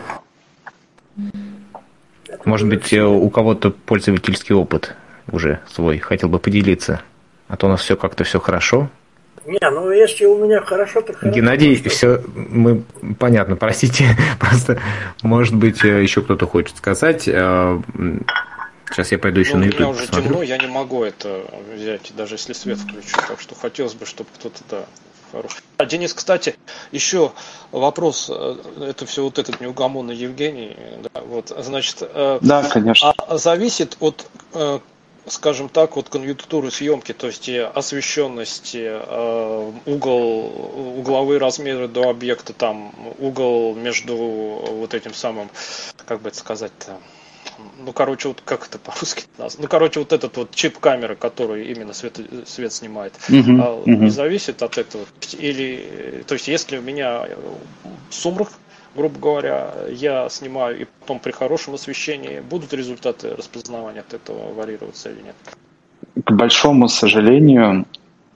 Может быть, э, у кого-то пользовательский опыт уже свой, хотел бы поделиться. А то у нас все как-то все хорошо. Не, ну если у меня хорошо, то хорошо. Геннадий, все, мы, понятно, простите, просто, может быть, э, еще кто-то хочет сказать. Э, сейчас я пойду еще ну, на YouTube. У меня уже посмотрю. темно, я не могу это взять, даже если свет включу. Так что хотелось бы, чтобы кто-то, да, хороший. А, Денис, кстати, еще вопрос. Э, это все вот этот неугомонный Евгений. Да, вот, значит, да, конечно. А зависит от скажем так, вот конъюнктуры съемки, то есть освещенности, э, угол, угловые размеры до объекта, там угол между вот этим самым, как бы это сказать-то, ну, короче, вот как это по-русски? Ну, короче, вот этот вот чип камеры, который именно свет, свет снимает, uh-huh, uh-huh. не зависит от этого. Или, то есть, если у меня сумрак грубо говоря, я снимаю и потом при хорошем освещении, будут результаты распознавания от этого варьироваться или нет? К большому сожалению,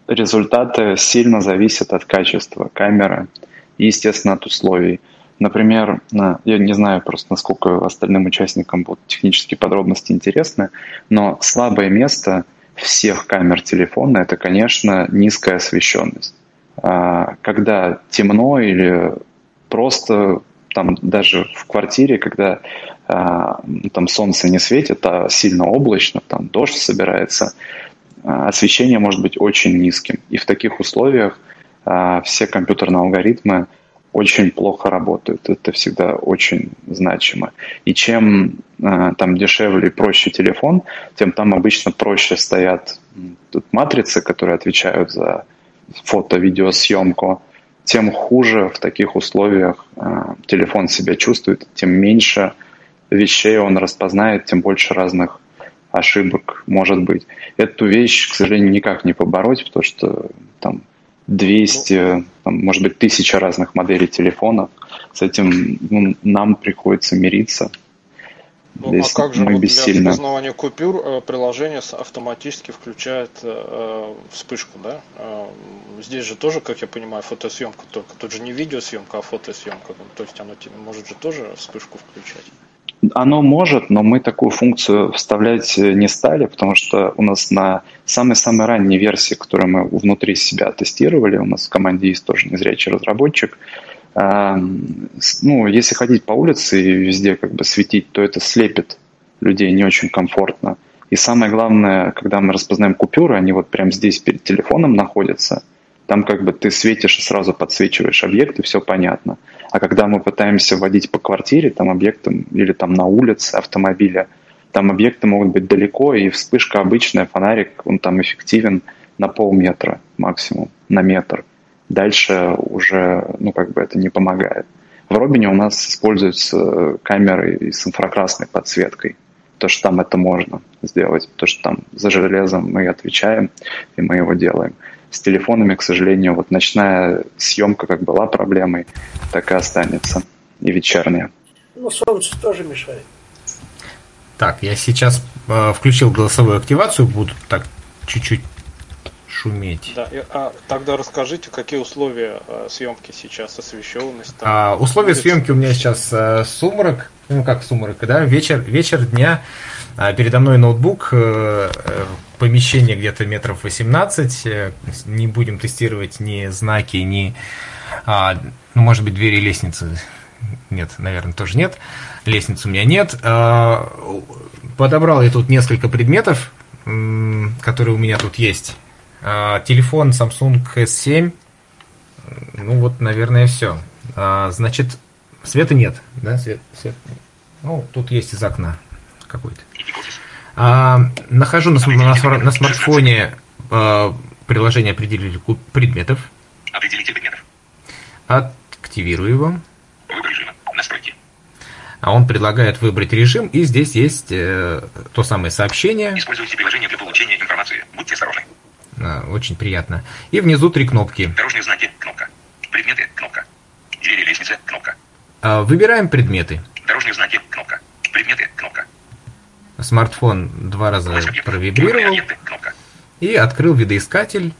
результаты сильно зависят от качества камеры и, естественно, от условий. Например, я не знаю просто, насколько остальным участникам будут технические подробности интересны, но слабое место всех камер телефона – это, конечно, низкая освещенность. А, когда темно или просто там даже в квартире, когда а, там солнце не светит, а сильно облачно, там дождь собирается, а, освещение может быть очень низким. И в таких условиях все компьютерные алгоритмы очень плохо работают. Это всегда очень значимо. И чем там дешевле и проще телефон, тем там обычно проще стоят тут матрицы, которые отвечают за фото-видеосъемку, тем хуже в таких условиях э, телефон себя чувствует, тем меньше вещей он распознает, тем больше разных ошибок может быть. Эту вещь, к сожалению, никак не побороть, потому что там 200, там, может быть, тысяча разных моделей телефонов. С этим ну, нам приходится мириться. Ну, а Здесь а как же мы вот бессильны. для распознавания купюр э, приложение автоматически включает э, вспышку, да? Э, здесь же тоже, как я понимаю, фотосъемка, только тут же не видеосъемка, а фотосъемка. То есть оно может же тоже вспышку включать. Оно может, но мы такую функцию вставлять не стали, потому что у нас на самой-самой ранней версии, которую мы внутри себя тестировали, у нас в команде есть тоже незрячий разработчик, ну, если ходить по улице и везде как бы светить, то это слепит людей не очень комфортно. И самое главное, когда мы распознаем купюры, они вот прямо здесь перед телефоном находятся, там как бы ты светишь и сразу подсвечиваешь объект, и все понятно. А когда мы пытаемся водить по квартире, там объектом или там на улице автомобиля, там объекты могут быть далеко, и вспышка обычная, фонарик, он там эффективен на полметра максимум, на метр. Дальше уже, ну, как бы это не помогает. В Робине у нас используются камеры с инфракрасной подсветкой. То, что там это можно сделать, то, что там за железом мы отвечаем, и мы его делаем. С телефонами, к сожалению, вот ночная съемка как была проблемой, так и останется. И вечерняя. Ну, солнце тоже мешает. Так, я сейчас э, включил голосовую активацию, буду так чуть-чуть шуметь. Да, а тогда расскажите, какие условия э, съемки сейчас, освещенность? Там, а, условия улица? съемки у меня сейчас э, сумрак, ну как сумрак, да, вечер, вечер дня, а передо мной ноутбук, э, э помещение где-то метров 18, э, не будем тестировать ни знаки, ни, а, ну может быть двери лестницы, нет, наверное, тоже нет, лестницы у меня нет. А, подобрал я тут несколько предметов, которые у меня тут есть. А, телефон Samsung S7. Ну вот, наверное, все. А, значит, света нет, да? Свет, свет. Ну, тут есть из окна какой-то. А, нахожу на, на, на смартфоне а, приложение определитель предметов. Определитель предметов. Активирую его. Выбор режима. Настройки. А он предлагает выбрать режим, и здесь есть э, то самое сообщение. Используйте приложение для получения информации. Будьте осторожны. А, очень приятно. И внизу три кнопки. Дорожные знаки, кнопка. Предметы, кнопка. Двери, лестница, кнопка. А, выбираем предметы. Дорожные знаки, кнопка. Предметы, кнопка. Смартфон два раза провибрировал. кнопка. И открыл видоискатель.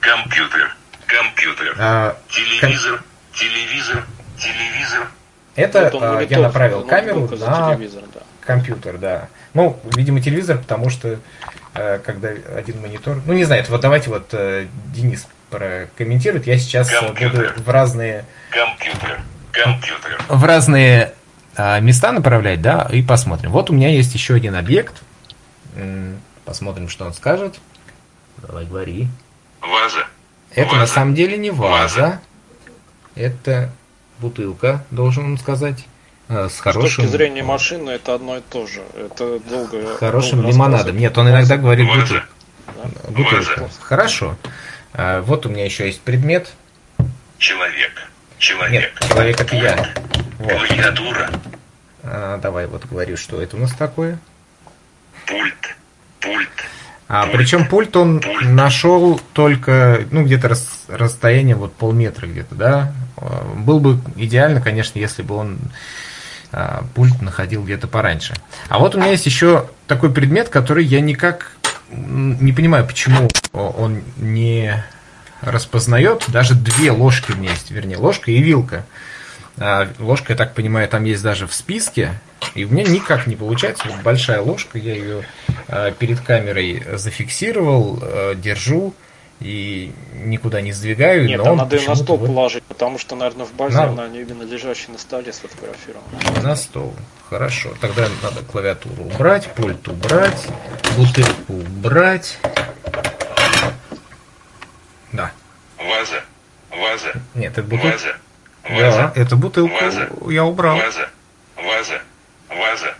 Компьютер, компьютер, а, телевизор, ком... телевизор, телевизор. Это вот а, я направил камеру на да. компьютер, да. Ну, видимо, телевизор, потому что Э, когда один монитор. Ну, не знаю, вот давайте вот э, Денис прокомментирует. Я сейчас компьютер. буду в разные... Компьютер. Компьютер. В разные а, места направлять, да, и посмотрим. Вот у меня есть еще один объект. Посмотрим, что он скажет. Давай, говори. Ваза. Это ваза. на самом деле не ваза. ваза. Это бутылка, должен он сказать. Э, с хорошим... С точки зрения машины это одно и то же. Это долго. Хорошим долго лимонадом. Нет, он иногда говорит бутылку. Да? Бутылку. Хорошо. А, вот у меня еще есть предмет. Человек. Человек. Нет, человек это я. Вот. Клавиатура. А, давай вот говорю, что это у нас такое. Пульт. Пульт. А пульт. причем пульт он пульт. нашел только, ну, где-то рас, расстояние вот полметра где-то, да? был бы идеально, конечно, если бы он пульт находил где-то пораньше. А вот у меня есть еще такой предмет, который я никак не понимаю, почему он не распознает. Даже две ложки у меня есть, вернее, ложка и вилка. А ложка, я так понимаю, там есть даже в списке. И у меня никак не получается. Вот большая ложка, я ее а, перед камерой зафиксировал, а, держу и никуда не сдвигаю. Нет, но надо ее на стол вот... положить, потому что, наверное, в базе на... она именно лежащая на столе сфотографирована. На стол. Хорошо. Тогда надо клавиатуру убрать, пульт убрать, бутылку убрать. Да. Ваза. Ваза. Нет, это бутылка. Ваза. Ваза. Да, это бутылку Ваза. я убрал. Ваза. Ваза. Ваза.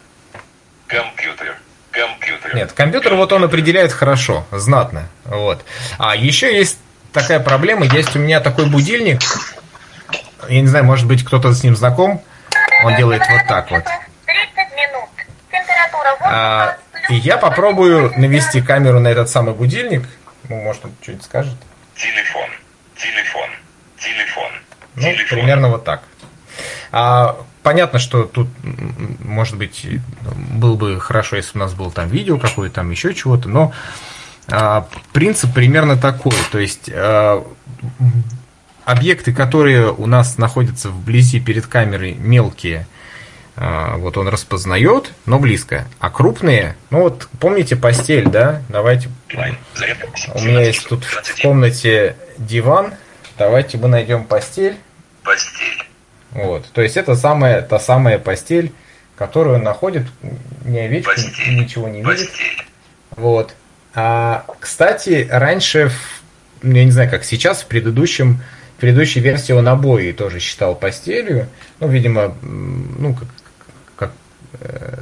Компьютер. Компьютер. Нет, компьютер вот он определяет хорошо, знатно. Вот. А еще есть такая проблема, есть у меня такой будильник, я не знаю, может быть, кто-то с ним знаком, он делает вот так вот. 30 минут. Температура а, и я попробую навести камеру на этот самый будильник. Ну, может, он что-нибудь скажет. Телефон, телефон, телефон. Ну, телефон. примерно вот так. А, понятно, что тут, может быть, было бы хорошо, если у нас было там видео какое-то, там еще чего-то, но а, принцип примерно такой. То есть а, объекты, которые у нас находятся вблизи перед камерой, мелкие, а, вот он распознает, но близко. А крупные, ну вот помните постель, да? Давайте. У меня есть тут в комнате диван. Давайте мы найдем постель. Постель. Вот. То есть это самая, та самая постель, которую находит не овечка, постель. ничего не видит. Постель. Вот. А, кстати, раньше, я не знаю, как сейчас, в предыдущем в предыдущей версии он обои тоже считал постелью. Ну, видимо, ну, как, как э,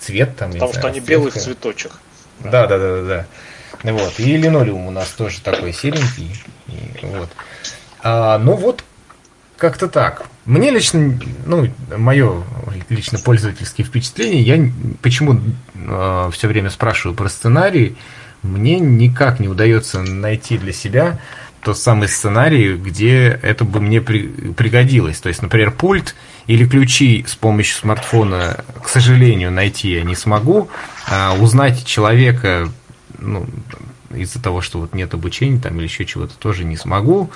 цвет там. Потому что знаю, они белый в цветочек. Да, да, да, да, да. Вот. И линолеум у нас тоже такой серенький. И, вот. А, ну вот, как-то так. Мне лично, ну, мое лично пользовательские впечатления, я почему э, все время спрашиваю про сценарий, мне никак не удается найти для себя тот самый сценарий, где это бы мне при, пригодилось. То есть, например, пульт или ключи с помощью смартфона, к сожалению, найти я не смогу. А узнать человека, ну, из-за того, что вот нет обучения там или еще чего-то, тоже не смогу.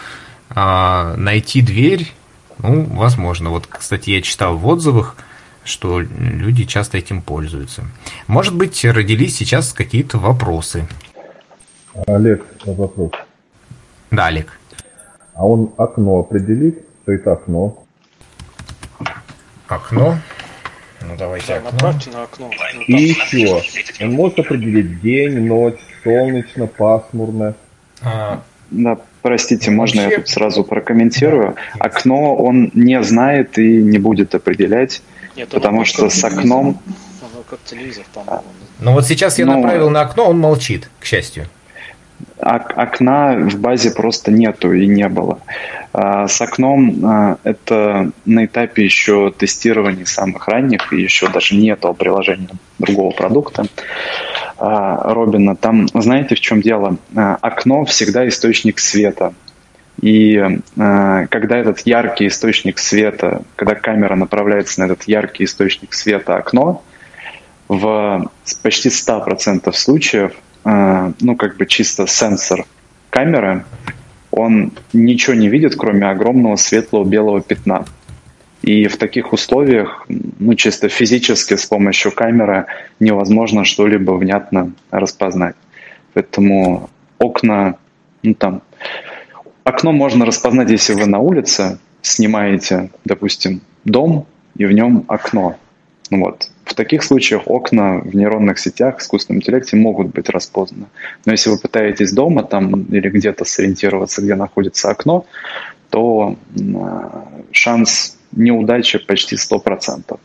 А найти дверь, ну, возможно. Вот, кстати, я читал в отзывах, что люди часто этим пользуются. Может быть, родились сейчас какие-то вопросы. Олег, вопрос. Да, Олег. А он окно определит, что это окно? Окно? Ну давайте да, окно. Направьте на окно. И еще, он может определить день, ночь, солнечно, пасмурно. А, да, простите, можно я тут сразу прокомментирую? Окно он не знает и не будет определять, Нет, потому что с окном... как телевизор, по-моему. Ну вот сейчас я Но... направил на окно, он молчит, к счастью окна в базе просто нету и не было. А, с окном а, это на этапе еще тестирования самых ранних, и еще даже нету приложения другого продукта а, Робина. Там, знаете, в чем дело? Окно всегда источник света. И когда этот яркий источник света, когда камера направляется на этот яркий источник света окно, в почти 100% случаев Э, ну, как бы чисто сенсор камеры, он ничего не видит, кроме огромного светлого белого пятна. И в таких условиях, ну, чисто физически с помощью камеры невозможно что-либо внятно распознать. Поэтому окна, ну, там, окно можно распознать, если вы на улице снимаете, допустим, дом, и в нем окно. Вот. В таких случаях окна в нейронных сетях, в искусственном интеллекте могут быть распознаны. Но если вы пытаетесь дома там или где-то сориентироваться, где находится окно, то шанс неудачи почти 100%.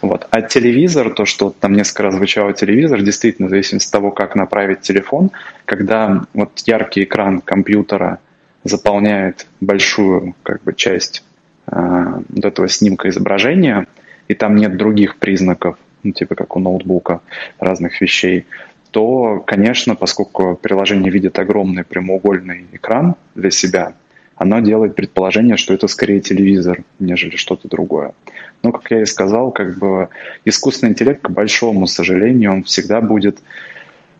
Вот. А телевизор, то, что там несколько раз звучало телевизор, действительно, в зависимости от того, как направить телефон, когда вот яркий экран компьютера заполняет большую как бы, часть э, вот этого снимка изображения – и там нет других признаков, ну, типа как у ноутбука, разных вещей, то, конечно, поскольку приложение видит огромный прямоугольный экран для себя, оно делает предположение, что это скорее телевизор, нежели что-то другое. Но, как я и сказал, как бы искусственный интеллект, к большому сожалению, он всегда будет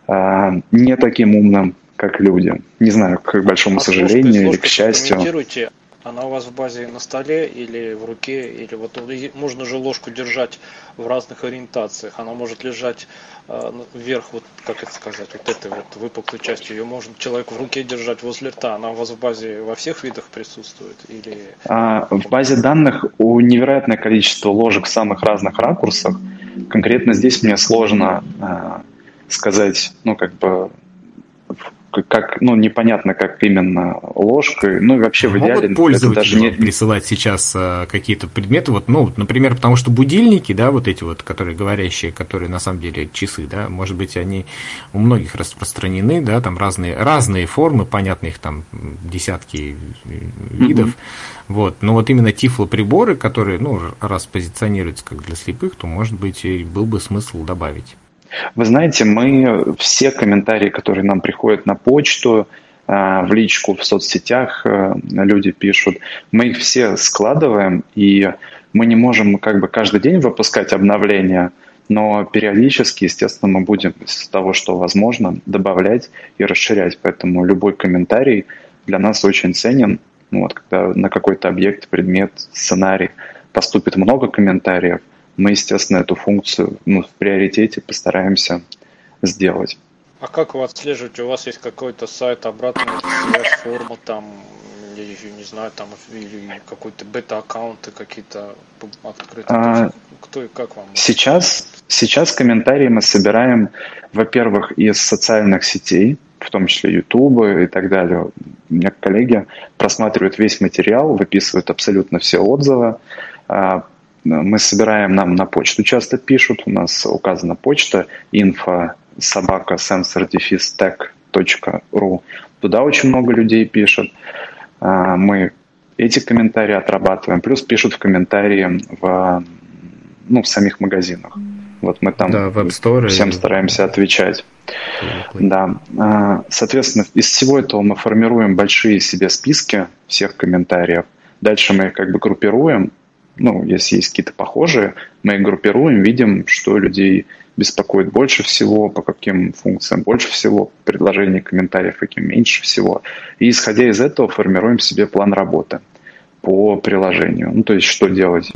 э, не таким умным, как люди. Не знаю, к большому а сожалению или к счастью она у вас в базе на столе или в руке, или вот можно же ложку держать в разных ориентациях. Она может лежать э, вверх, вот как это сказать, вот этой вот выпуклой частью. Ее может человек в руке держать возле рта. Она у вас в базе во всех видах присутствует? Или... А, в базе данных у невероятное количество ложек в самых разных ракурсах. Конкретно здесь мне сложно э, сказать, ну, как бы как, ну, непонятно, как именно ложкой, ну, и вообще в идеале... Могут пользователи даже не... присылать сейчас э, какие-то предметы, вот, ну, например, потому что будильники, да, вот эти вот, которые говорящие, которые на самом деле часы, да, может быть, они у многих распространены, да, там разные, разные формы, понятно, их там десятки видов, mm-hmm. вот, но вот именно тифлоприборы, которые, ну, раз позиционируются как для слепых, то, может быть, и был бы смысл добавить. Вы знаете, мы все комментарии, которые нам приходят на почту, э, в личку, в соцсетях э, люди пишут, мы их все складываем, и мы не можем как бы каждый день выпускать обновления, но периодически, естественно, мы будем из того, что возможно, добавлять и расширять. Поэтому любой комментарий для нас очень ценен. Ну вот, когда на какой-то объект, предмет, сценарий поступит много комментариев – мы, естественно, эту функцию ну, в приоритете постараемся сделать. А как вы отслеживаете? У вас есть какой-то сайт, обратная связь, форма там, я не знаю, там или какой-то бета-аккаунты какие-то открытые? А, Кто и как вам? Сейчас, сейчас комментарии мы собираем, во-первых, из социальных сетей, в том числе YouTube и так далее. У меня коллеги просматривают весь материал, выписывают абсолютно все отзывы, а, мы собираем, нам на почту часто пишут, у нас указана почта info собака sensordefistech.ru. Туда очень много людей пишут. А, мы эти комментарии отрабатываем, плюс пишут в комментарии в, ну, в самих магазинах. Вот мы там да, всем стараемся отвечать. Да. А, соответственно, из всего этого мы формируем большие себе списки всех комментариев. Дальше мы их как бы группируем, ну, если есть какие-то похожие, мы их группируем, видим, что людей беспокоит больше всего, по каким функциям больше всего, предложений, комментариев, каким меньше всего. И исходя из этого формируем себе план работы по приложению. Ну, то есть, что делать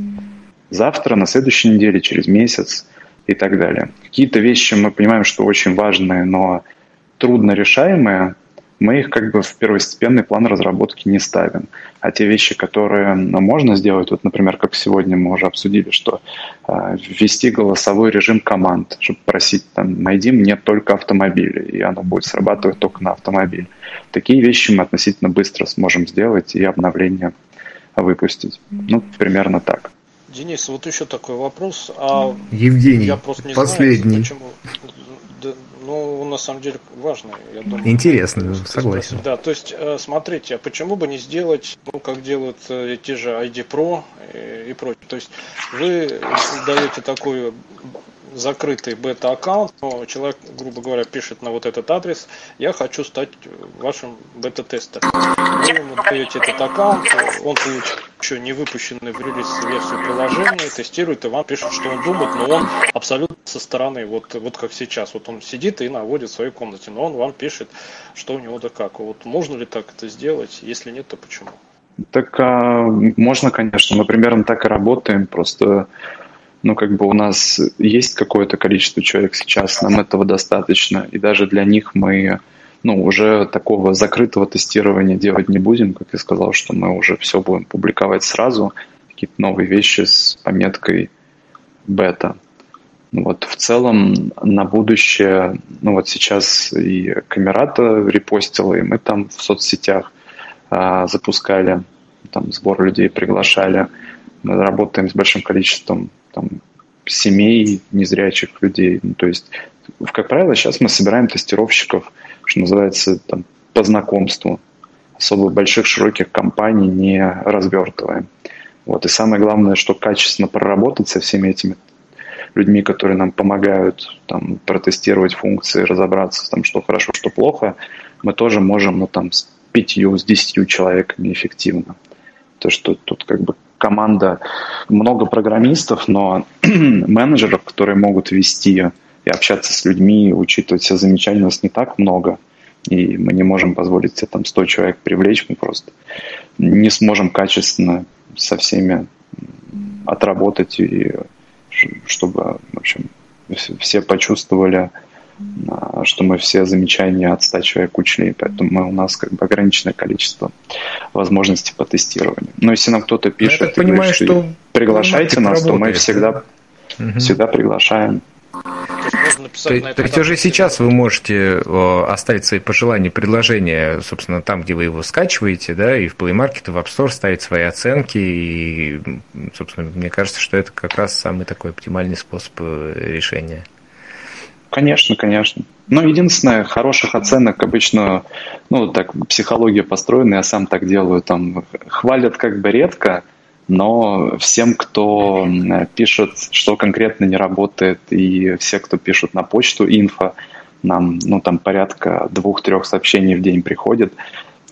завтра, на следующей неделе, через месяц и так далее. Какие-то вещи мы понимаем, что очень важные, но трудно решаемые, мы их как бы в первостепенный план разработки не ставим. А те вещи, которые ну, можно сделать, вот, например, как сегодня мы уже обсудили, что э, ввести голосовой режим команд, чтобы просить, там, найди мне только автомобили, и оно будет срабатывать только на автомобиль. Такие вещи мы относительно быстро сможем сделать и обновление выпустить. Ну, примерно так. Денис, вот еще такой вопрос. А Евгений, я просто не последний. Знаю, почему ну, на самом деле важно, я думаю. Интересно, согласен. Да, то есть, э, смотрите, а почему бы не сделать, ну, как делают э, те же ID Pro и, и прочее. То есть, вы даете такую закрытый бета-аккаунт, но человек, грубо говоря, пишет на вот этот адрес, я хочу стать вашим бета-тестером. Вы ему даете этот аккаунт, он получит еще не выпущенный в релиз версию приложения, тестирует и вам пишет, что он думает, но он абсолютно со стороны, вот, вот как сейчас, вот он сидит и наводит в своей комнате, но он вам пишет, что у него да как. Вот можно ли так это сделать? Если нет, то почему? Так а, можно, конечно. Мы примерно так и работаем. Просто ну, как бы у нас есть какое-то количество человек сейчас, нам этого достаточно, и даже для них мы ну, уже такого закрытого тестирования делать не будем, как я сказал, что мы уже все будем публиковать сразу, какие-то новые вещи с пометкой бета. Вот в целом на будущее, ну вот сейчас и Камерата репостила, и мы там в соцсетях а, запускали, там сбор людей приглашали. Мы работаем с большим количеством там, семей незрячих людей. Ну, то есть, как правило, сейчас мы собираем тестировщиков, что называется, там, по знакомству. Особо больших, широких компаний не развертываем. Вот. И самое главное, что качественно проработать со всеми этими людьми, которые нам помогают там, протестировать функции, разобраться, там, что хорошо, что плохо, мы тоже можем ну, там, пятью, с десятью человеками эффективно. То, что тут как бы команда, много программистов, но менеджеров, которые могут вести и общаться с людьми, учитывать все замечания, у нас не так много. И мы не можем позволить себе там 100 человек привлечь, мы просто не сможем качественно со всеми отработать, и чтобы, в общем, все почувствовали, что мы все замечания от 100 человек учли, поэтому мы, у нас как бы ограниченное количество возможностей по тестированию. Но если нам кто-то пишет, я так понимаю, говорит, что, что приглашайте нас, работает, то мы всегда, угу. всегда приглашаем. То, есть, то есть уже сейчас вы можете оставить свои пожелания, предложения, собственно, там, где вы его скачиваете, да, и в Play Market, и в App Store ставить свои оценки, и, собственно, мне кажется, что это как раз самый такой оптимальный способ э, решения. Конечно, конечно. Но единственное, хороших оценок обычно, ну, так, психология построена, я сам так делаю, там, хвалят как бы редко, но всем, кто пишет, что конкретно не работает, и все, кто пишут на почту инфо, нам, ну, там порядка двух-трех сообщений в день приходит,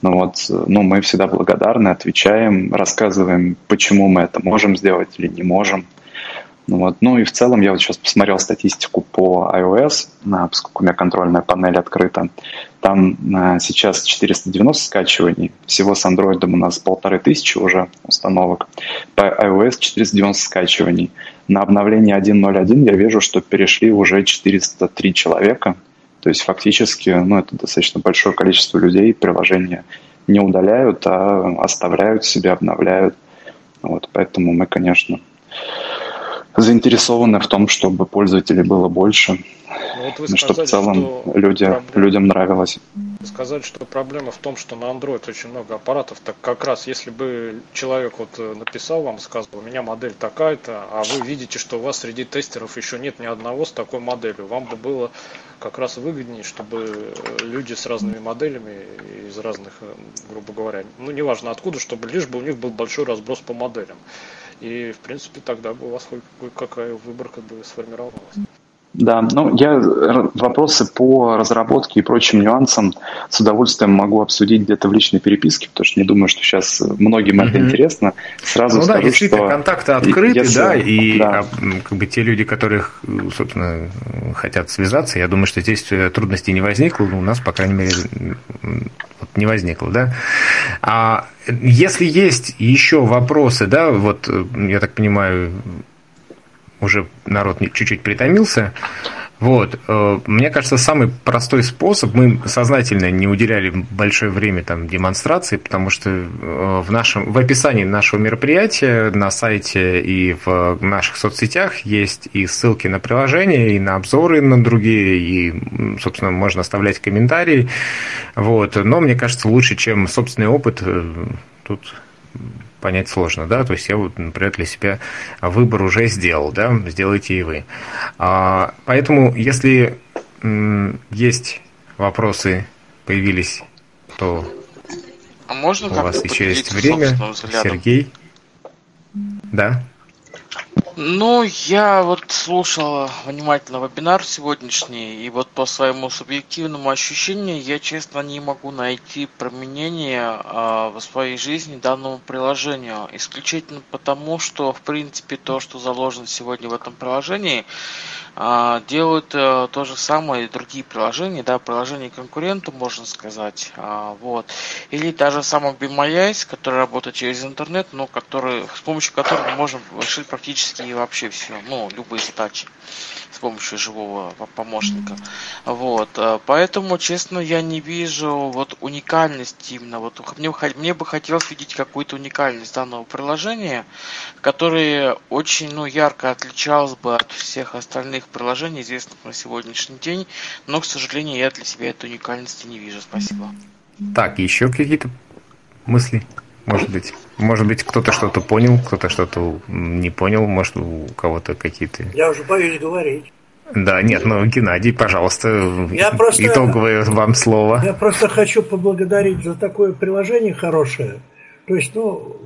ну вот, ну, мы всегда благодарны, отвечаем, рассказываем, почему мы это можем сделать или не можем. Ну, вот. ну и в целом я вот сейчас посмотрел статистику по iOS, поскольку у меня контрольная панель открыта. Там а, сейчас 490 скачиваний. Всего с Android у нас полторы тысячи уже установок. По iOS 490 скачиваний. На обновлении 1.0.1 я вижу, что перешли уже 403 человека. То есть фактически ну, это достаточно большое количество людей приложения не удаляют, а оставляют себе, обновляют. Вот, поэтому мы, конечно, заинтересованы в том, чтобы пользователей было больше, ну, вот сказали, чтобы в целом что люди, проблема... людям нравилось. Сказали, что проблема в том, что на Android очень много аппаратов, так как раз если бы человек вот э, написал вам, сказал, у меня модель такая-то, а вы видите, что у вас среди тестеров еще нет ни одного с такой моделью, вам бы было как раз выгоднее, чтобы э, люди с разными моделями из разных, э, грубо говоря, ну неважно откуда, чтобы лишь бы у них был большой разброс по моделям. И, в принципе, тогда бы у вас хоть какая выборка бы сформировалась. Да, ну я вопросы по разработке и прочим нюансам с удовольствием могу обсудить где-то в личной переписке, потому что не думаю, что сейчас многим mm-hmm. это интересно. Сразу ну скажу, да, действительно, что контакты открыты, если, да, и да. как бы те люди, которых, собственно, хотят связаться, я думаю, что здесь э, трудностей не возникло, у нас, по крайней мере, вот не возникло, да. А если есть еще вопросы, да, вот э, я так понимаю, уже народ чуть-чуть притомился. Вот. Э, мне кажется, самый простой способ, мы сознательно не уделяли большое время там, демонстрации, потому что э, в, нашем, в описании нашего мероприятия на сайте и в наших соцсетях есть и ссылки на приложения, и на обзоры на другие, и, собственно, можно оставлять комментарии. Вот. Но мне кажется, лучше, чем собственный опыт, э, тут понять сложно, да, то есть я вот, например, для себя выбор уже сделал, да, сделайте и вы. А, поэтому, если м, есть вопросы, появились, то а можно у вас еще есть время, Сергей. Да. Ну, я вот слушал внимательно вебинар сегодняшний, и вот по своему субъективному ощущению я, честно, не могу найти применение э, в своей жизни данному приложению. Исключительно потому, что, в принципе, то, что заложено сегодня в этом приложении, делают э, то же самое и другие приложения, да, приложения конкуренту, можно сказать, а, вот, или даже самый BeMyEyes, который работает через интернет, но который, с помощью которого можем решить практически вообще все, ну, любые задачи с помощью живого помощника. Вот. Э, поэтому, честно, я не вижу вот уникальности именно. Вот мне, мне бы хотелось видеть какую-то уникальность данного приложения, которое очень ну, ярко отличалось бы от всех остальных приложений, известных на сегодняшний день. Но, к сожалению, я для себя этой уникальности не вижу. Спасибо. Так, еще какие-то мысли? Может быть. Может быть, кто-то что-то понял, кто-то что-то не понял, может, у кого-то какие-то... Я уже боюсь говорить. Да, нет, ну, Геннадий, пожалуйста, я просто, итоговое вам слово. Я просто хочу поблагодарить за такое приложение хорошее. То есть, ну,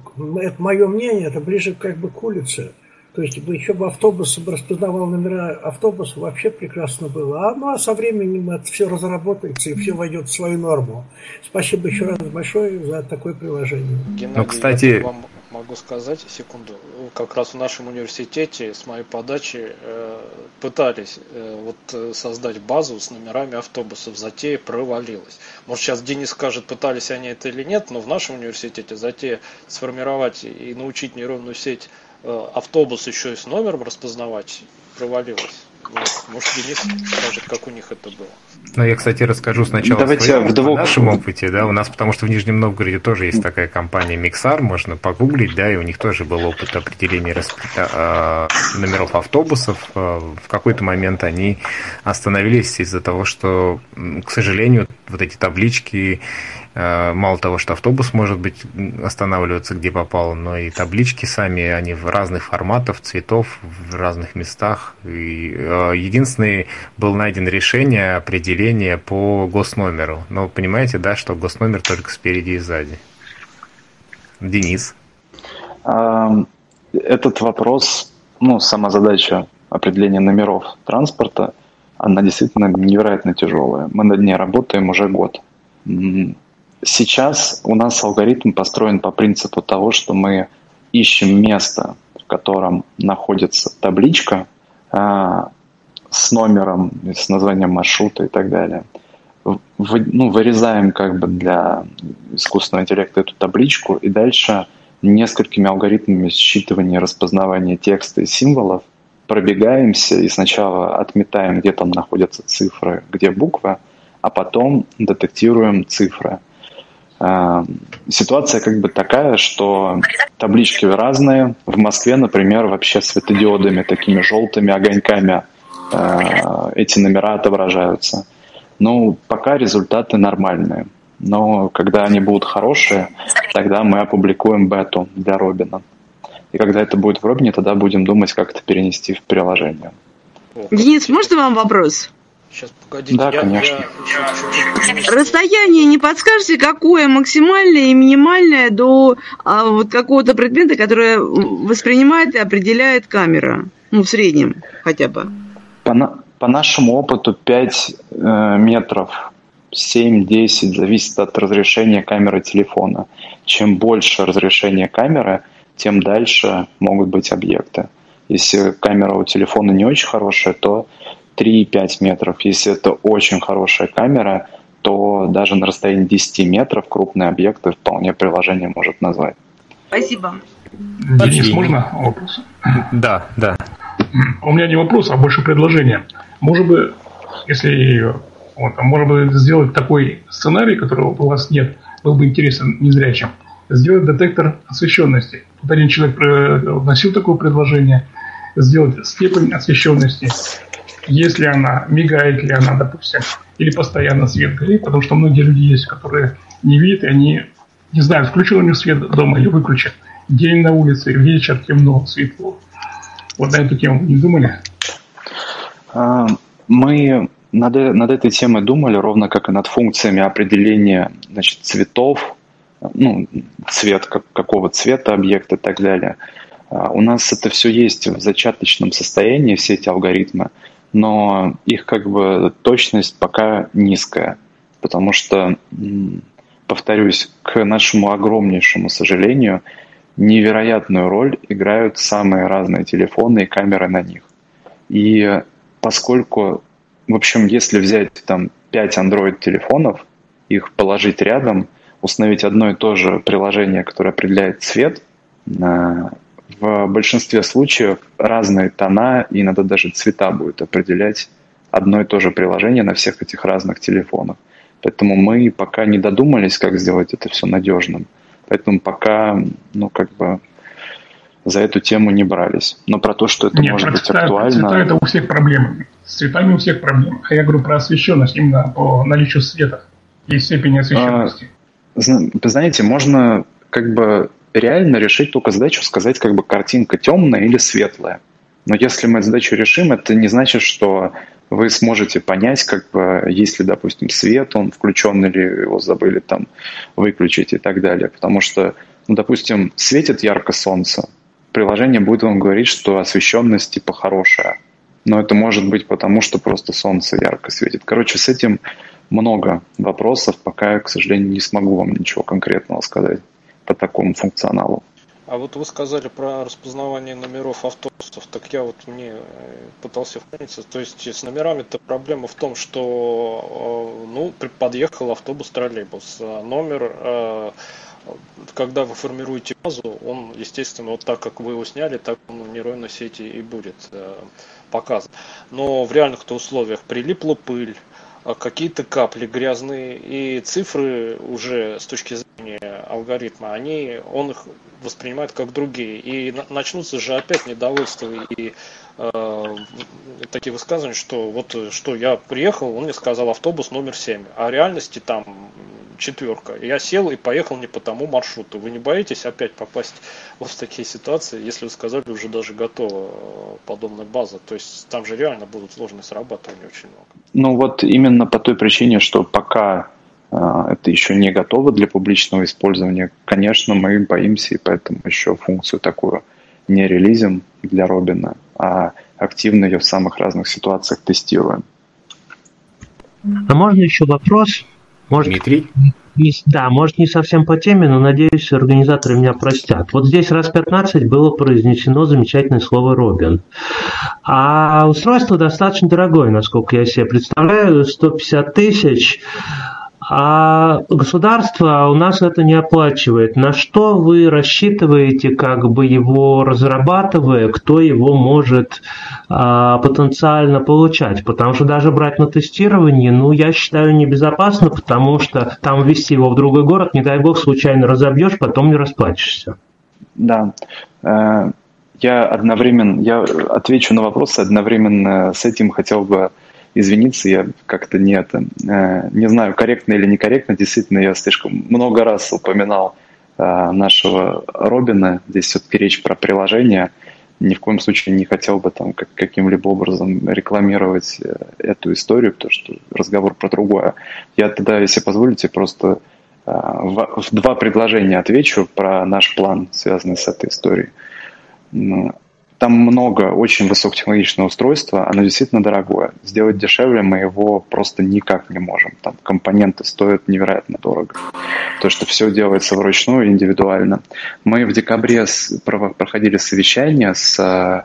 это мое мнение, это ближе как бы к улице. То есть бы еще бы автобус распознавал номера автобуса, вообще прекрасно было. А, ну а со временем это все разработается и все войдет в свою норму. Спасибо еще раз большое за такое приложение. Геннадий, ну, кстати... я вам могу сказать, секунду, как раз в нашем университете с моей подачи э, пытались э, вот э, создать базу с номерами автобусов, затея провалилась. Может сейчас Денис скажет, пытались они это или нет, но в нашем университете затея сформировать и научить нейронную сеть автобус еще и с номером распознавать провалилось. Вот. Может, Денис скажет, как у них это было. Ну, я, кстати, расскажу сначала Давайте своем, в двух... нашем опыте, да, у нас, потому что в Нижнем Новгороде тоже есть такая компания Mixar, можно погуглить, да, и у них тоже был опыт определения расп... э, номеров автобусов. Э, в какой-то момент они остановились из-за того, что, к сожалению, вот эти таблички Э, мало того, что автобус может быть останавливаться где попало, но и таблички сами, они в разных форматах, цветов, в разных местах. И э, единственное, был найден решение определения по госномеру. Но понимаете, да, что госномер только спереди и сзади. Денис. Этот вопрос, ну, сама задача определения номеров транспорта, она действительно невероятно тяжелая. Мы над ней работаем уже год. Сейчас у нас алгоритм построен по принципу того, что мы ищем место, в котором находится табличка а, с номером, с названием маршрута и так далее. В, ну, вырезаем как бы для искусственного интеллекта эту табличку и дальше несколькими алгоритмами считывания и распознавания текста и символов пробегаемся и сначала отметаем, где там находятся цифры, где буквы, а потом детектируем цифры – Э, ситуация как бы такая, что таблички разные. В Москве, например, вообще светодиодами, такими желтыми огоньками э, эти номера отображаются. Ну, пока результаты нормальные. Но когда они будут хорошие, тогда мы опубликуем бету для Робина. И когда это будет в Робине, тогда будем думать, как это перенести в приложение. Денис, можно вам вопрос? Сейчас, погодите. Да, я, конечно. Я... Расстояние не подскажете, какое максимальное и минимальное до а, вот какого-то предмета, которое воспринимает и определяет камера? Ну, в среднем хотя бы. По, на, по нашему опыту 5 э, метров, 7-10, зависит от разрешения камеры телефона. Чем больше разрешение камеры, тем дальше могут быть объекты. Если камера у телефона не очень хорошая, то 3-5 метров. Если это очень хорошая камера, то даже на расстоянии 10 метров крупные объекты вполне приложение может назвать. Спасибо. Денис, можно вопрос? Да, да. У меня не вопрос, а больше предложение. Может быть, если вот, а может быть, сделать такой сценарий, которого у вас нет, был бы интересен незрячим. Сделать детектор освещенности. Вот один человек вносил такое предложение, сделать степень освещенности если она, мигает ли она, допустим, или постоянно свет горит, потому что многие люди есть, которые не видят, и они не знают, включил у них свет дома или выключен. День на улице, вечер, темно, светло. Вот на эту тему не думали? А, мы над, над этой темой думали, ровно как и над функциями определения значит, цветов, ну, цвет, как, какого цвета объекта и так далее. А, у нас это все есть в зачаточном состоянии, все эти алгоритмы но их как бы точность пока низкая, потому что, повторюсь, к нашему огромнейшему сожалению, невероятную роль играют самые разные телефоны и камеры на них. И поскольку, в общем, если взять там 5 Android-телефонов, их положить рядом, установить одно и то же приложение, которое определяет цвет, в большинстве случаев разные тона и иногда даже цвета будет определять одно и то же приложение на всех этих разных телефонах. Поэтому мы пока не додумались, как сделать это все надежным. Поэтому пока, ну, как бы за эту тему не брались. Но про то, что это Нет, может быть цвета, актуально... Цвета это у всех проблемы. С цветами у всех проблемы. А я говорю про освещенность именно по наличию света и степени освещенности. А, знаете, можно как бы реально решить только задачу сказать, как бы картинка темная или светлая. Но если мы задачу решим, это не значит, что вы сможете понять, как бы, есть ли, допустим, свет, он включен или его забыли там выключить и так далее. Потому что, ну, допустим, светит ярко солнце, приложение будет вам говорить, что освещенность типа хорошая. Но это может быть потому, что просто солнце ярко светит. Короче, с этим много вопросов, пока я, к сожалению, не смогу вам ничего конкретного сказать по такому функционалу. А вот вы сказали про распознавание номеров автобусов, так я вот мне э, пытался вклиниться. То есть с номерами-то проблема в том, что э, ну, подъехал автобус троллейбус. А номер, э, когда вы формируете базу, он, естественно, вот так, как вы его сняли, так он в нейронной сети и будет показан. Но в реальных-то условиях прилипла пыль, какие-то капли грязные, и цифры уже с точки зрения алгоритма, они, он их воспринимает как другие. И начнутся же опять недовольства и э, такие высказывания, что вот что я приехал, он мне сказал автобус номер 7, а в реальности там четверка. Я сел и поехал не по тому маршруту. Вы не боитесь опять попасть вот в такие ситуации, если вы сказали, уже даже готова э, подобная база? То есть там же реально будут сложные срабатывания очень много. Ну вот именно по той причине, что пока э, это еще не готово для публичного использования, конечно, мы боимся, и поэтому еще функцию такую не релизим для Робина, а активно ее в самых разных ситуациях тестируем. А можно еще вопрос? Может, Дмитрий? Не, да, может не совсем по теме, но надеюсь, организаторы меня простят. Вот здесь раз 15 было произнесено замечательное слово «Робин». А устройство достаточно дорогое, насколько я себе представляю, 150 тысяч. А государство у нас это не оплачивает. На что вы рассчитываете, как бы его разрабатывая, кто его может а, потенциально получать? Потому что даже брать на тестирование, ну, я считаю, небезопасно, потому что там ввести его в другой город, не дай бог, случайно разобьешь, потом не расплачешься. Да. Э, я одновременно, я отвечу на вопросы, одновременно с этим хотел бы извиниться, я как-то не это, э, не знаю, корректно или некорректно, действительно, я слишком много раз упоминал э, нашего Робина, здесь все-таки речь про приложение, ни в коем случае не хотел бы там как, каким-либо образом рекламировать э, эту историю, потому что разговор про другое. Я тогда, если позволите, просто в два предложения отвечу про наш план, связанный с этой историей. Там много очень высокотехнологичного устройства, оно действительно дорогое. Сделать дешевле мы его просто никак не можем. Там компоненты стоят невероятно дорого. То, что все делается вручную, индивидуально. Мы в декабре проходили совещание с э,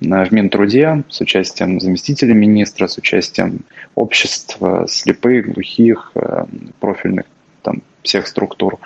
в Минтруде с участием заместителя министра, с участием общества слепых, глухих, э, профильных там, всех структур.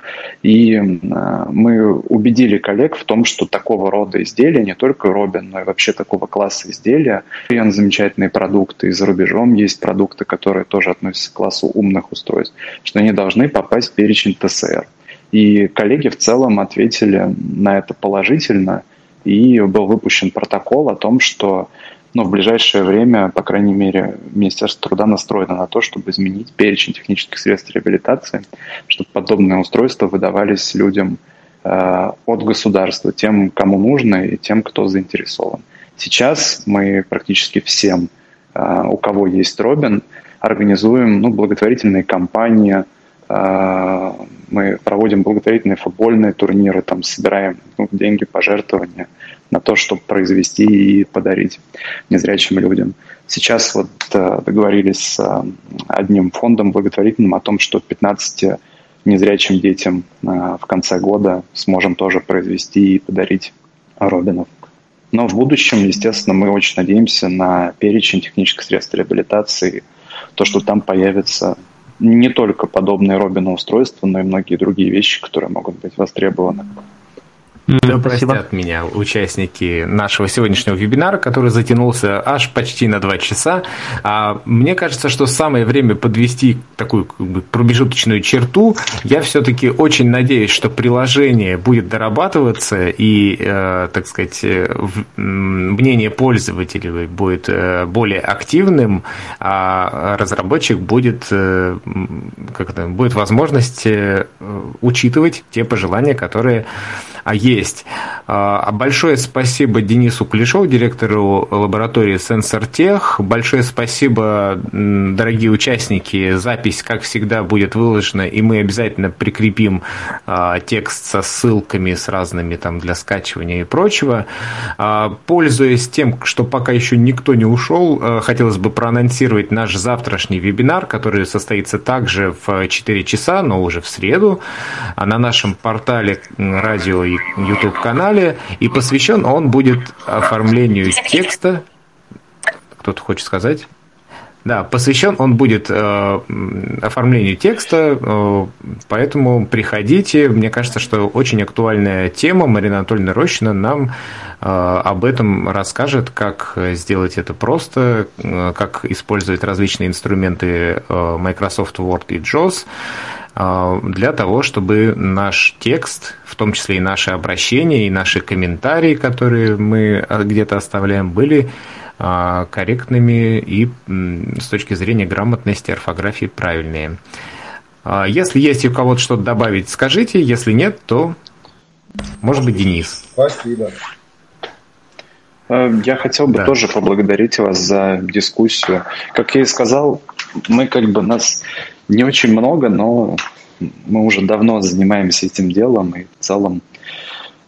И э, мы убедили коллег в том, что такого рода изделия, не только Робин, но и вообще такого класса изделия, и замечательные продукты, и за рубежом есть продукты, которые тоже относятся к классу умных устройств, что они должны попасть в перечень ТСР. И коллеги в целом ответили на это положительно, и был выпущен протокол о том, что но в ближайшее время, по крайней мере, Министерство труда настроено на то, чтобы изменить перечень технических средств реабилитации, чтобы подобные устройства выдавались людям э, от государства, тем, кому нужно и тем, кто заинтересован. Сейчас мы практически всем, э, у кого есть Робин, организуем ну, благотворительные кампании, э, мы проводим благотворительные футбольные турниры, там собираем ну, деньги, пожертвования – на то, чтобы произвести и подарить незрячим людям. Сейчас вот э, договорились с э, одним фондом благотворительным о том, что 15 незрячим детям э, в конце года сможем тоже произвести и подарить Робинов. Но в будущем, естественно, мы очень надеемся на перечень технических средств реабилитации, то, что там появится не только подобные Робина устройства, но и многие другие вещи, которые могут быть востребованы. Да простят меня участники нашего сегодняшнего вебинара, который затянулся аж почти на два часа. А мне кажется, что самое время подвести такую как бы, промежуточную черту. Я все-таки очень надеюсь, что приложение будет дорабатываться и, э, так сказать, э, мнение пользователей будет э, более активным, а разработчик будет, э, как это, будет возможность э, учитывать те пожелания, которые а, есть есть. А, большое спасибо Денису Кулешову, директору лаборатории SensorTech. Большое спасибо, дорогие участники. Запись, как всегда, будет выложена, и мы обязательно прикрепим а, текст со ссылками с разными там для скачивания и прочего. А, пользуясь тем, что пока еще никто не ушел, хотелось бы проанонсировать наш завтрашний вебинар, который состоится также в 4 часа, но уже в среду, на нашем портале радио и YouTube канале, и посвящен он будет оформлению текста. Кто-то хочет сказать? Да, посвящен он будет э, оформлению текста, э, поэтому приходите. Мне кажется, что очень актуальная тема. Марина Анатольевна Рощина нам э, об этом расскажет, как сделать это просто, как использовать различные инструменты Microsoft Word и JAWS. Для того, чтобы наш текст, в том числе и наши обращения, и наши комментарии, которые мы где-то оставляем, были корректными и с точки зрения грамотности орфографии правильные. Если есть у кого-то что-то добавить, скажите. Если нет, то, может быть, Денис. Спасибо. Э, я хотел бы да. тоже поблагодарить вас за дискуссию. Как я и сказал, мы как бы нас не очень много, но мы уже давно занимаемся этим делом и в целом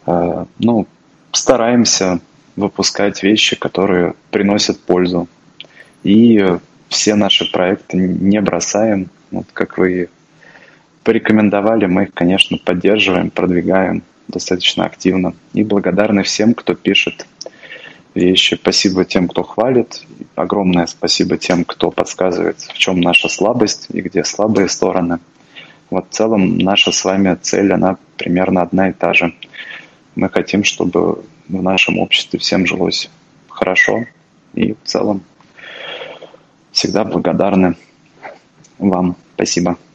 э, ну, стараемся выпускать вещи, которые приносят пользу. И все наши проекты не бросаем. Вот как вы порекомендовали, мы их, конечно, поддерживаем, продвигаем достаточно активно. И благодарны всем, кто пишет вещи. Спасибо тем, кто хвалит. Огромное спасибо тем, кто подсказывает, в чем наша слабость и где слабые стороны. Вот в целом наша с вами цель, она примерно одна и та же. Мы хотим, чтобы в нашем обществе всем жилось хорошо. И в целом всегда благодарны вам. Спасибо.